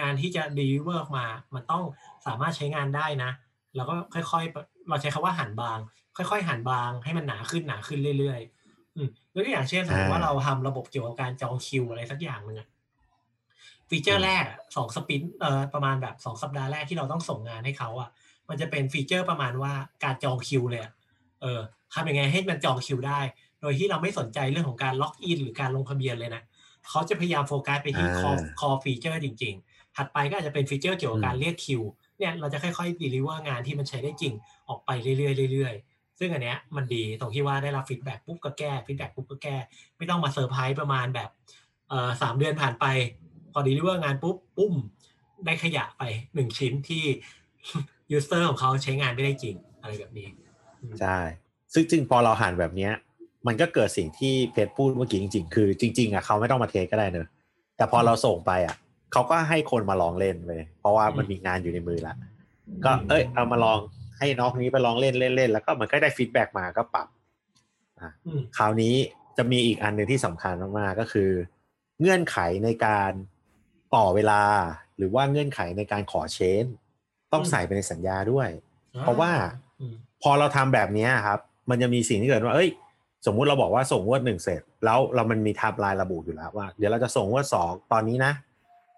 งานที่จะ deliver มา มันต้องสามารถใช้งานได้นะ แล้วก็ค่อยๆ เราใช้คำว่าหันบาง ค่อยๆ หันบางให้มันหนาขึ้นหนาขึ้นเรื่อยๆอืมยกตัวอย่างเช่นสมมติว่าเราทำระบบเกี่ยวกับการจองคิวอะไรสักอย่างหนึ่งอะฟีเจอร์แรกสอง sprint เอ่อประมาณแบบสองสัปดาห์แรกที่เราต้องส่งงานให้เขาอะมันจะเป็นฟีเจอร์ประมาณว่าการจองคิวเลยอะเออทำยังไงให้มันจองคิวได้ โดยที่เราไม่สนใจเรื่องของการล็อกอินหรือการลงทะเบียนเลยนะเขาจะพยายามโฟกัสไปที่ core core feature จริง ๆ ถัดไปก็อาจจะเป็นฟีเจอร์เกี่ยวกับการเรียกคิวเนี่ยเราจะค่อยๆ deliver งานที่มันใช้ได้จริงออกไปเรื่อยๆเรื่อยๆซึ่งอันเนี้ยมันดีตรงที่ว่าได้รับ feedback ปุ๊บก็แก้ feedback ปุ๊บก็แก้ ไม่ต้องมาเซอร์ไพรส์ประมาณแบบเอ่อสามเดือนผ่านไป พอ deliver งานปุ๊บปุ้ม ได้ขยะไปหนึ่งชิ้นที่ user ของเขาใช้งานไม่ได้จริงอะไรแบบนี้
ใช่ ซึ่งจริงพอเราหั่นแบบเนี้ย มันก็เกิดสิ่งที่เพจพูดเมื่อกี้จริง ๆ คือจริง ๆอะเขาไม่ต้องมา test ก็ได้เนอะแต่พอเราส่งไปอะ เขาก็ให้คนมาลองเล่นไปเพราะว่ามันมีงานอยู่ในมือละก็เอ้ยเอามาลองให้น้องคนนี้ไปลองเล่นเล่นเล่นแล้วก็มันก็ได้ feedback มาก็ปรับอะ
อืม
คราวนี้จะมีอีกอันหนึ่งที่สำคัญมากๆก็คือ เงื่อนไขในการต่อเวลา หรือว่าเงื่อนไขในการขอ change ต้องใส่ไปในสัญญาด้วย เพราะว่า
อืม
พอเราทำแบบเนี้ยครับ มันจะมีสิ่งที่เกิดว่า เอ้ย สมมุติเราบอกว่าส่งงวดหนึ่งเสร็จ แล้วเรามันมีไทม์ไลน์ระบุอยู่แล้วว่า เดี๋ยวเราจะส่งงวดสองตอนนี้นะ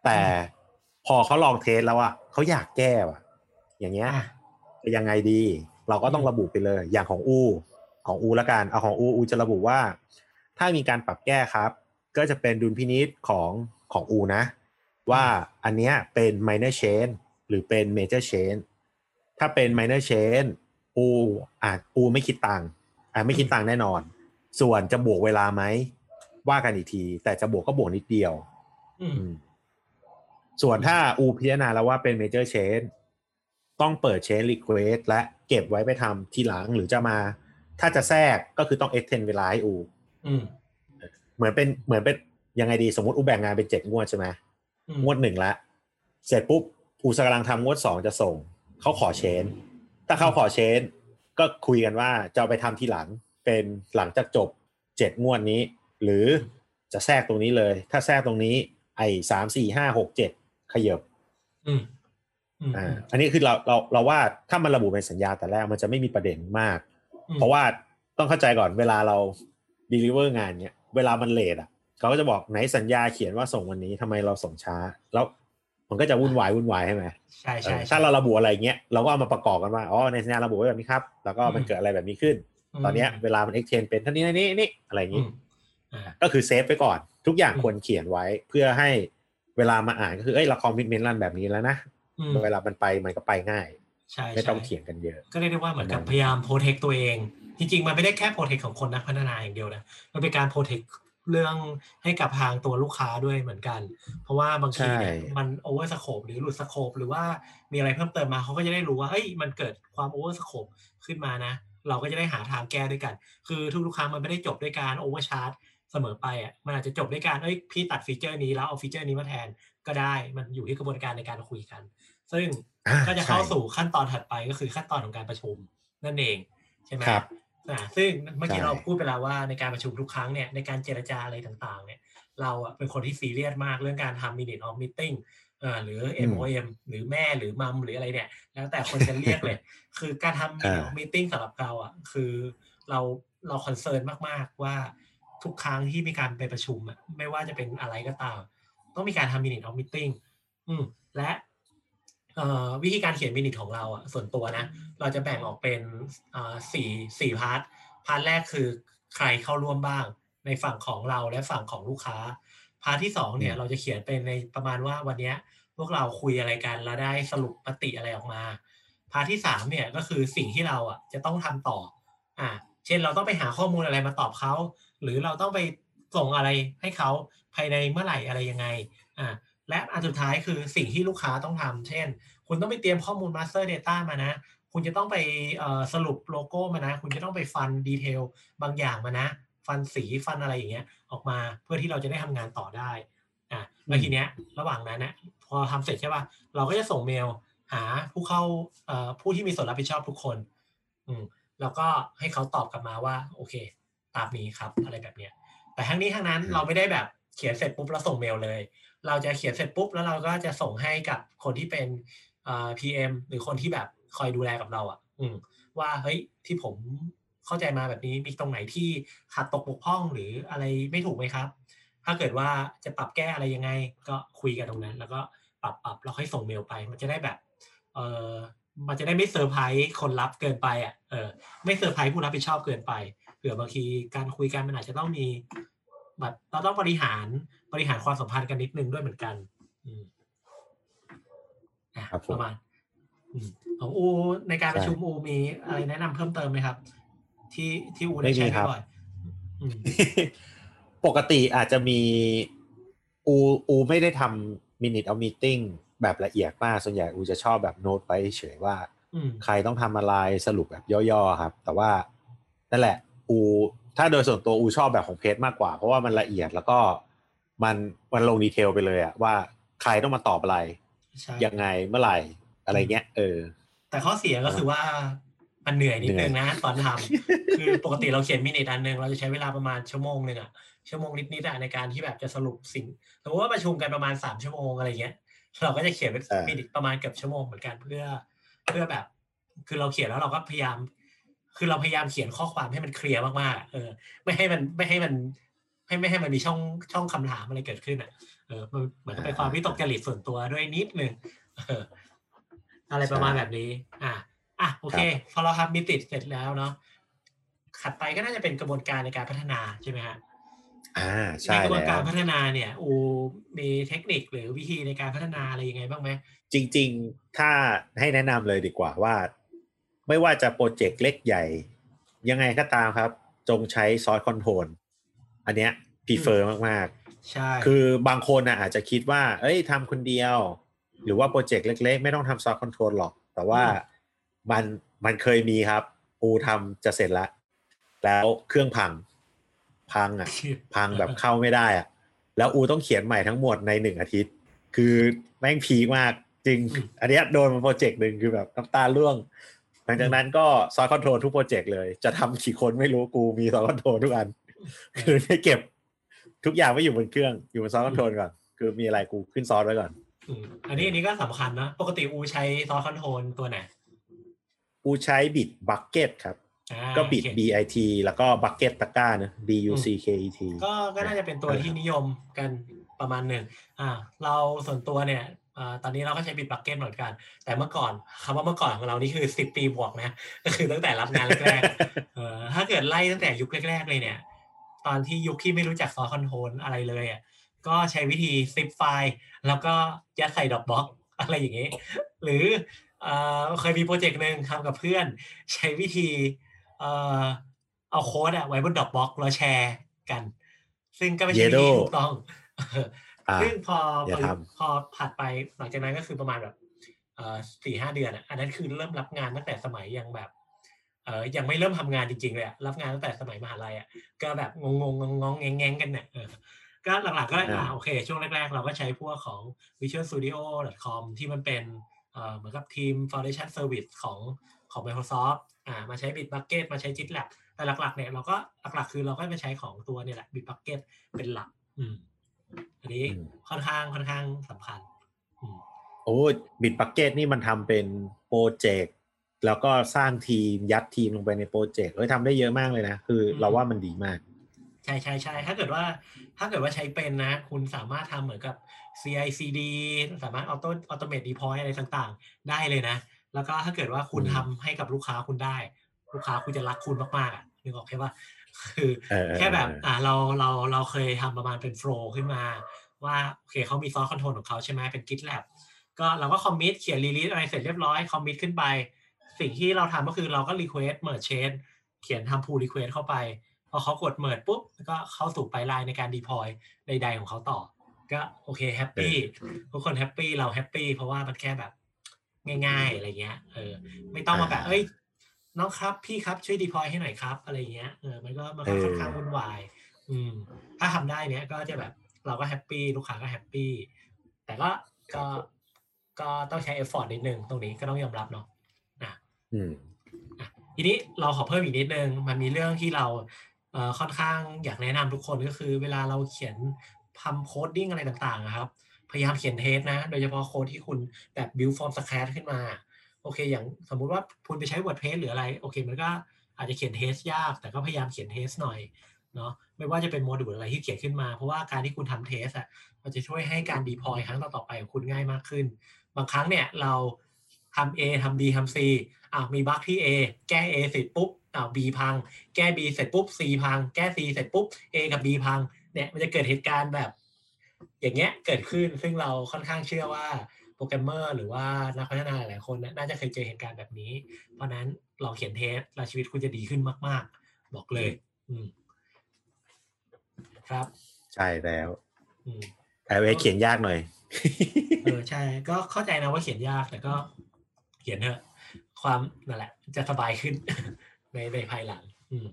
แต่พอเขาลอง test แล้วอะเขาอยากแก้ว่ะอย่างเงี้ย
อะ
จะยังไงดี เราก็ต้องระบุไปเลย อย่างของอูของอูละกันเอาของอูอูจะระบุว่า ถ้ามีการปรับแก้ครับ ก็จะเป็นดุลพินิษของของอูนะ ว่าอันเนี้ยเป็น minor change หรือเป็น major change ถ้าเป็น minor change อูอะอูไม่คิดตังค์อะไม่คิดตังค์แน่นอน ส่วนจะบวกเวลาไหมว่ากันอีกที แต่จะบวกก็บวกนิดเดียว
อืม
อืม ส่วนถ้าอูพิจารณาแล้วว่าเป็น major change ต้องเปิด change request และเก็บไว้ไปทำทีหลังหรือจะมา ถ้าจะแทรกก็คือต้อง extend เวลาให้อู
อืม
เหมือนเป็นเหมือนเป็นยังไงดีสมมติอูแบ่งงานเป็นเจ็ดงวดใช่ไหม
อืม
งวดหนึ่งละเสร็จปุ๊บอูกำลังทำงวดสองจะส่งเขาขอเชนถ้าเขาขอเชนก็คุยกันว่าจะเอาไปทำทีหลังเป็นหลังจากจบเจ็ดงวดนี้ หรือจะแทรกตรงนี้เลย ถ้าแทรกตรงนี้ไอ้สามสี่ห้าหกเจ็ด ขยบ
อืมอืม
อ่าอันนี้คือเราเราเราว่าถ้ามันระบุเป็นสัญญาแต่แรกมันจะไม่มีประเด็นมาก
อืม
เพราะว่าต้องเข้าใจก่อนเวลาเรา deliver งานเนี่ยเวลามันเลทอะเขาก็จะบอกไหนสัญญาเขียนว่าส่งวันนี้ทำไมเราส่งช้า แล้วมันก็จะวุ่นวายวุ่นวายใช่ไหม
ใช่
เอ
ใช่
อถ้าเราระบุอะไรเงี้ยเราก็เอามาประกอบกันว่าอ๋อในสัญญาระบุไว้แบบนี้ครับ แล้วก็มันเกิดอะไรแบบนี้ขึ้น ตอนเนี้ยเวลามัน extend เป็นเท่านี้นี่นี่อะไรอย่างงี้ อื
มอ่า
ก็คือเซฟไปก่อน ทุกอย่าง
อืม
ควรเขียนไว้เพื่อให้ เวลามาอ่านก็คือเอ้ยเรา commitment กันแบบนี้แล้วนะ
อืม
เวลามันไปมันก็ไปง่าย
ใช่
ไม่ต้อง
ใช่
เถียงกันเยอะ
ก็เรียกได้ว่าเหมือนกับ
ประมาณ
พยายาม protect ตัวเอง จริงๆ มันไม่ได้แค่ protect ของคนนักพัฒนาอย่างเดียวนะมันเป็นการ protect เรื่องให้กับทางตัวลูกค้าด้วยเหมือนกัน เพราะว่าบางทีเนี่ย
ใช่
มัน over scope หรือหลุด scope หรือว่ามีอะไรเพิ่มเติมมาเขาก็จะได้รู้ว่าเอ้ยมันเกิดความ over scopeขึ้นมานะ เราก็จะได้หาทางแก้ด้วยกัน คือทุกๆครั้งมันไม่ได้จบด้วยการ overcharge เสมอไปอะมันอาจจะจบด้วยการเอ้ยพี่ตัดฟีเจอร์นี้แล้วเอาฟีเจอร์นี้มาแทนก็ได้มันอยู่ที่กระบวนการในการคุยกัน ซึ่ง
อ่า
ก็จะเข้า
ใช่
สู่ขั้นตอนถัดไปก็คือขั้นตอนของการประชุมนั่นเองใช่ไหม
ครับ
อ่าซึ่งเมื่อกี้
ใช่
เราพูดไปแล้วว่าในการประชุมทุกครั้งเนี่ยในการเจรจาอะไรต่างๆ เนี่ย เราอะเป็นคนที่ซีเรียสมากเรื่องการทำ minute of meeting อ่าหรือ MOM หรือแม่หรือ mom หรืออะไรเนี่ย แล้วแต่คนจะเรียกเลย คือการทำ minute of meeting สำหรับเราอะคือเราเรา concern มากๆว่า ทุกครั้งที่มีการไปประชุมอะไม่ว่าจะเป็นอะไรก็ตาม ต้องมีการทำ minute of meeting อืมและวิธีการเขียน minute ของเราอะส่วนตัวนะ เราจะแบ่งออกเป็นสี่สี่ part part แรกคือใครเข้าร่วมบ้าง ในฝั่งของเราและฝั่งของลูกค้า part ที่สองเนี่ยเราจะเขียนเป็นในประมาณว่าวันเนี้ยพวกเราคุยอะไรกันแล้วได้สรุปปฏิอะไรออกมา part ที่สามเนี่ยก็คือสิ่งที่เราอะจะต้องทำต่ออ่าเช่นเราต้องไปหาข้อมูลอะไรมาตอบเขา หรือเราต้องไปส่งอะไรให้เขาภายในเมื่อไหร่อะไรยังไงอ่าและอันสุดท้ายคือสิ่งที่ลูกค้าต้องทำเช่น คุณต้องไปเตรียมข้อมูล master data มานะ คุณจะต้องไปเอ่อสรุปโลโก้มานะ คุณจะต้องไปฟัน detailบางอย่างมานะ ฟันสีฟันอะไรอย่างเงี้ยออกมาเพื่อที่เราจะได้ทำงานต่อได้อะแล้วทีเนี้ยระหว่างนั้นนะพอทำเสร็จใช่ป่ะเราก็จะส่งเมลหาผู้เข้าเอ่อผู้ที่มีส่วนรับผิดชอบทุกคน อืมแล้วก็ให้เขาตอบกลับมาว่า โอเค ตามนี้ครับ อะไรแบบเนี้ย แต่ทั้งนี้ทั้งนั้น
อืม
เราไม่ได้แบบเขียนเสร็จปุ๊บแล้วส่งเมลเลย เราจะเขียนเสร็จปุ๊บแล้วเราก็จะส่งให้กับคนที่เป็นอ่า PM หรือคนที่แบบคอยดูแลกับเราอะ อืม ว่าเฮ้ยที่ผมเข้าใจมาแบบนี้มีตรงไหนที่ขาดตกบกพร่องหรืออะไรไม่ถูกไหมครับ ถ้าเกิดว่าจะปรับแก้อะไรยังไง ก็คุยกันตรงนั้น แล้วก็ปรับปรับแล้วค่อยส่งเมลไป มันจะได้แบบเออมันจะได้ไม่เซอร์ไพรส์คนรับเกินไปอะเออไม่เซอร์ไพรส์ผู้รับผิดชอบเกินไป เผื่อบางทีการคุยกันมันอาจจะต้องมีแบบเราต้องบริหารบริหารความสัมพันธ์กันนิดนึงด้วยเหมือนกัน อืมอะ
ครับผม
ประมาณอืมของอูในการประชุมอูมีอะไรแนะนำเพิ่มเติมไหมครับ ที่ที่อูได้ใช้
ไม่มีครับ
บ่อยๆอืม
ปกติอาจจะมีอูอูไม่ได้ทำ minute of meeting แบบละเอียดมาก ส่วนใหญ่อูจะชอบแบบโน้ตไปเฉยว่า
อืม
ใครต้องทำอะไรสรุปแบบย่อๆครับ แต่ว่านั่นแหละ อูถ้าโดยส่วนตัวอูชอบแบบของเพจมากกว่า เพราะว่ามันละเอียดแล้วก็มันมันลง detail ไปเลยอะว่าใครต้องมาตอบอะไร
ใช่
ยังไงเมื่อไหร่อะไรเงี้ย เออ
แต่ข้อเสียก็คือว่ามันเหนื่อยนิดนึงนะตอนทำคือปกติเราเขียน minute อันหนึ่งเราจะใช้เวลาประมาณชั่วโมงหนึ่งอะชั่วโมงนิดๆอะในการที่แบบจะสรุปสิ่งสมมติว่าประชุมกันประมาณสามชั่วโมงอะไรเงี้ย เราก็จะเขียนเป็น
อ่ามิ
minute ประมาณเกือบชั่วโมงเหมือนกันเพื่อ เพื่อแบบ คือเราเขียนแล้วเราก็พยายาม คือเราพยายามเขียนข้อความให้มันเคลียร์มากๆอะเออ ไม่ให้มันไม่ให้มันให้ไม่ให้มันมีช่องช่องคำถามอะไรเกิดขึ้นอะเออมันเหมือนกับเป็นความวิตกจริตส่วนตัวด้วยนิดนึงเอออะไรประมาณแบบนี้ อะอะโอเค พอเราทำมิติเสร็จแล้วเนาะถัดไปก็น่าจะเป็นกระบวนการในการพัฒนาใช่ไหมฮะ
อ่า
ใน
ใช่
กระบวน
แล้
การ
ว
พัฒนาเนี่ยอูมีเทคนิคหรือวิธีในการพัฒนาอะไรยังไงบ้างไหม
จริง ๆ ถ้าให้แนะนำเลยดีกว่าว่า ไม่ว่าจะโปรเจกต์เล็กใหญ่ ยังไงก็ตามครับ จงใช้ source control อันเนี้ย prefer มาก
ใช่
ๆคือบางคนนะอาจจะคิดว่า เอ้ยทำคนเดียว หรือว่าโปรเจกต์เล็ก ๆ ไม่ต้องทำ source control หรอก แต่ว่ามันมันเคยมีครับอูทำจะเสร็จแล้วแล้วเครื่องพัง พังอะ พังแบบเข้าไม่ได้อะแล้วอูต้องเขียนใหม่ทั้งหมดในหนึ่งอาทิตย์ คือแม่งพีคมากจริง
อืม
อันเนี้ยโดนมาโปรเจกต์หนึ่งคือแบบน้ำตาร่วงห ลังจากนั้นก็ source control ทุกโปรเจกต์เลย จะทำกี่คนไม่รู้กูมี source control ทุกอัน คือไม่เก็บทุกอย่างไม่อยู่บนเครื่อง อยู่บน source control ก่อน คือมีอะไรกูขึ้นซอสไว้ก่อน
อืมอันนี้อันนี้ก็สำคัญนะ ปกติอูใช้ source control ตัวไหน
กูใช้ Bitbucket ครับ
อ่า
ก็ bit
โอเค
B I T แล้วก็ bucket ตะกร้านะ B U C K E T
ก็ก็น่าจะเป็นตัวที่นิยมกันประมาณหนึ่งอ่าเราส่วนตัวเนี่ยอ่า ตอนนี้เราก็ใช้ Bitbucket เหมือนกัน แต่เมื่อก่อนคำว่าเมื่อก่อนของเรานี่คือสิบปีบวกนะ ก็คือตั้งแต่รับงานแรกๆเออถ้าเกิดไล่ตั้งแต่ยุคแรกๆเลยเนี่ย ตอนที่ยุคที่ไม่รู้จัก source control อะไรเลยอะก็ใช้วิธี zip ไฟล์แล้วก็ยัดใส่ Dropbox อะไรอย่างนี้ หรือเอ่อเคยมีโปรเจกต์หนึ่งทำกับเพื่อน ใช้วิธีเอ่อเอาโค้ดอะไว้บนดอกบ็อกแล้วแชร์กัน ซึ่งก็ไม่ใช่วิธี
Yedo
ถูกต้อง
อ่า
ซึ่งพอ
อย่า
พอ
ทำ
พอผ่านไปหลังจากนั้นก็คือประมาณแบบเอ่อสี่ห้าเดือนอะอันนั้นคือเริ่มรับงานตั้งแต่สมัยยังแบบเออยังไม่เริ่มทำงานจริงๆเลยอะรับงานตั้งแต่สมัยมหาลัยอะก็แบบงงงงงงๆแงงๆกันเนี่ยเออก็หลักๆก็อ่า
อ่า
โอเค ช่วงแรกๆ เราก็ใช้พวกของ Visual Studio com ที่มันเป็นเอ่อเหมือนกับทีม Foundation Service ของของ Microsoft อ่ามาใช้ Bitbucket มาใช้ GitLab แต่หลักๆเนี่ยเราก็หลักๆคือเราก็ไปใช้ของตัวเนี่ยแหละ Bitbucket เป็นหลัก อืม อันนี้
อืม
ค่อนข้างค่อนข้างสำคัญอืม
โอ้บิดบักเก็ตนี่มันทำเป็นโปรเจกต์แล้วก็สร้างทีมยัดทีมลงไปในโปรเจกต์เฮ้ยทำได้เยอะมากเลยนะ คือเราว่ามันดีมาก
ใช่ใช่ใช่ถ้าเกิดว่า ถ้าเกิดว่าใช้เป็นนะ คุณสามารถทำเหมือนกับ CI/CD สามารถ auto automate deploy อะไรต่างๆ ได้เลยนะ แล้วก็ถ้าเกิดว่าคุณ
อืม
ทำให้กับลูกค้าคุณได้ ลูกค้าคุณจะรักคุณมากๆอะนึกออกใช่ปะ คือ
เออเออ
แค่แบบ
เอออ่
อ่าเราเราเราเคยทำประมาณเป็น flow ขึ้นมา ว่าโอเคเขามี source control ของเขาใช่ไหมเป็น GitLab ก็เราก็ commit เขียน release อะไรเสร็จเรียบร้อย commit ขึ้นไป สิ่งที่เราทำก็คือเราก็ request merge change เขียนทำ pull request เข้าไป พอเขากด merge ปุ๊บก็เข้าสู่ pipeline ในการ deploy ใดๆของเขาต่อ ก็โอเคแฮปปี้ทุกคนแฮปปี้เราแฮปปี้เพราะว่ามันแค่แบบง่ายๆอะไรเงี้ยเออไม่ต้องมาแบบ
อ่า
เอ้ย น้องครับพี่ครับช่วย deploy ให้หน่อยครับ อะไรเงี้ยเออมันก็มันก็
เออ
ค่อนข้างวุ่นวาย อืม ถ้าทำได้เนี้ยก็จะแบบเราก็แฮปปี้ลูกค้าก็แฮปปี้แต่ก็ก็ก็ต้องใช้ effort นิดนึงตรงนี้ก็ต้องยอมรับเนาะ
อืม
ทีนี้เราขอเพิ่มอีกนิดนึงมันมีเรื่องที่เราเอ่อค่อนข้างอยากแนะนำทุกคนก็คือ เวลาเราเขียนทำ coding อะไรต่างๆอะครับ พยายามเขียน test นะ โดยเฉพาะโค้ดที่คุณแบบ build from scratch ขึ้นมา โอเค อย่างสมมุติว่าคุณไปใช้ WordPress หรืออะไร โอเค มันก็อาจจะเขียน test ยาก แต่ก็พยายามเขียน test หน่อยเนาะไม่ว่าจะเป็นโมดูลอะไรที่เขียนขึ้นมา เพราะว่าการที่คุณทำ test อะมันจะช่วยให้การ deploy ครั้งต่อๆไปของคุณง่ายมากขึ้น บางครั้งเนี่ยเราทำ A ทำ B ทำ C อะมีบั๊กที่ A แก้ A เสร็จปุ๊บอ่า B พัง แก้ B เสร็จปุ๊บ C พัง แก้ C เสร็จปุ๊บ A กับ B พังเนี่ยมันจะเกิดเหตุการณ์แบบ อย่างเงี้ยเกิดขึ้นซึ่งเราค่อนข้างเชื่อว่า ปรแกรมเมอร์หรือว่านักพัฒนาหลายคนน่าจะเคยเจอเหตุการณ์แบบนี้ เพราะนั้นลองเขียนเทสแล้วชีวิตคุณจะดีขึ้นมาก ๆ บอกเลย อืมครับ
ใช่แล้ว
อืม
แต่เวเขียนยากหน่อย
เออใช่ ก็เข้าใจนะว่าเขียนยากแต่ก็ เขียนเถอะ ความนั่นแหละ จะสบายขึ้น ในในภายหลัง อืม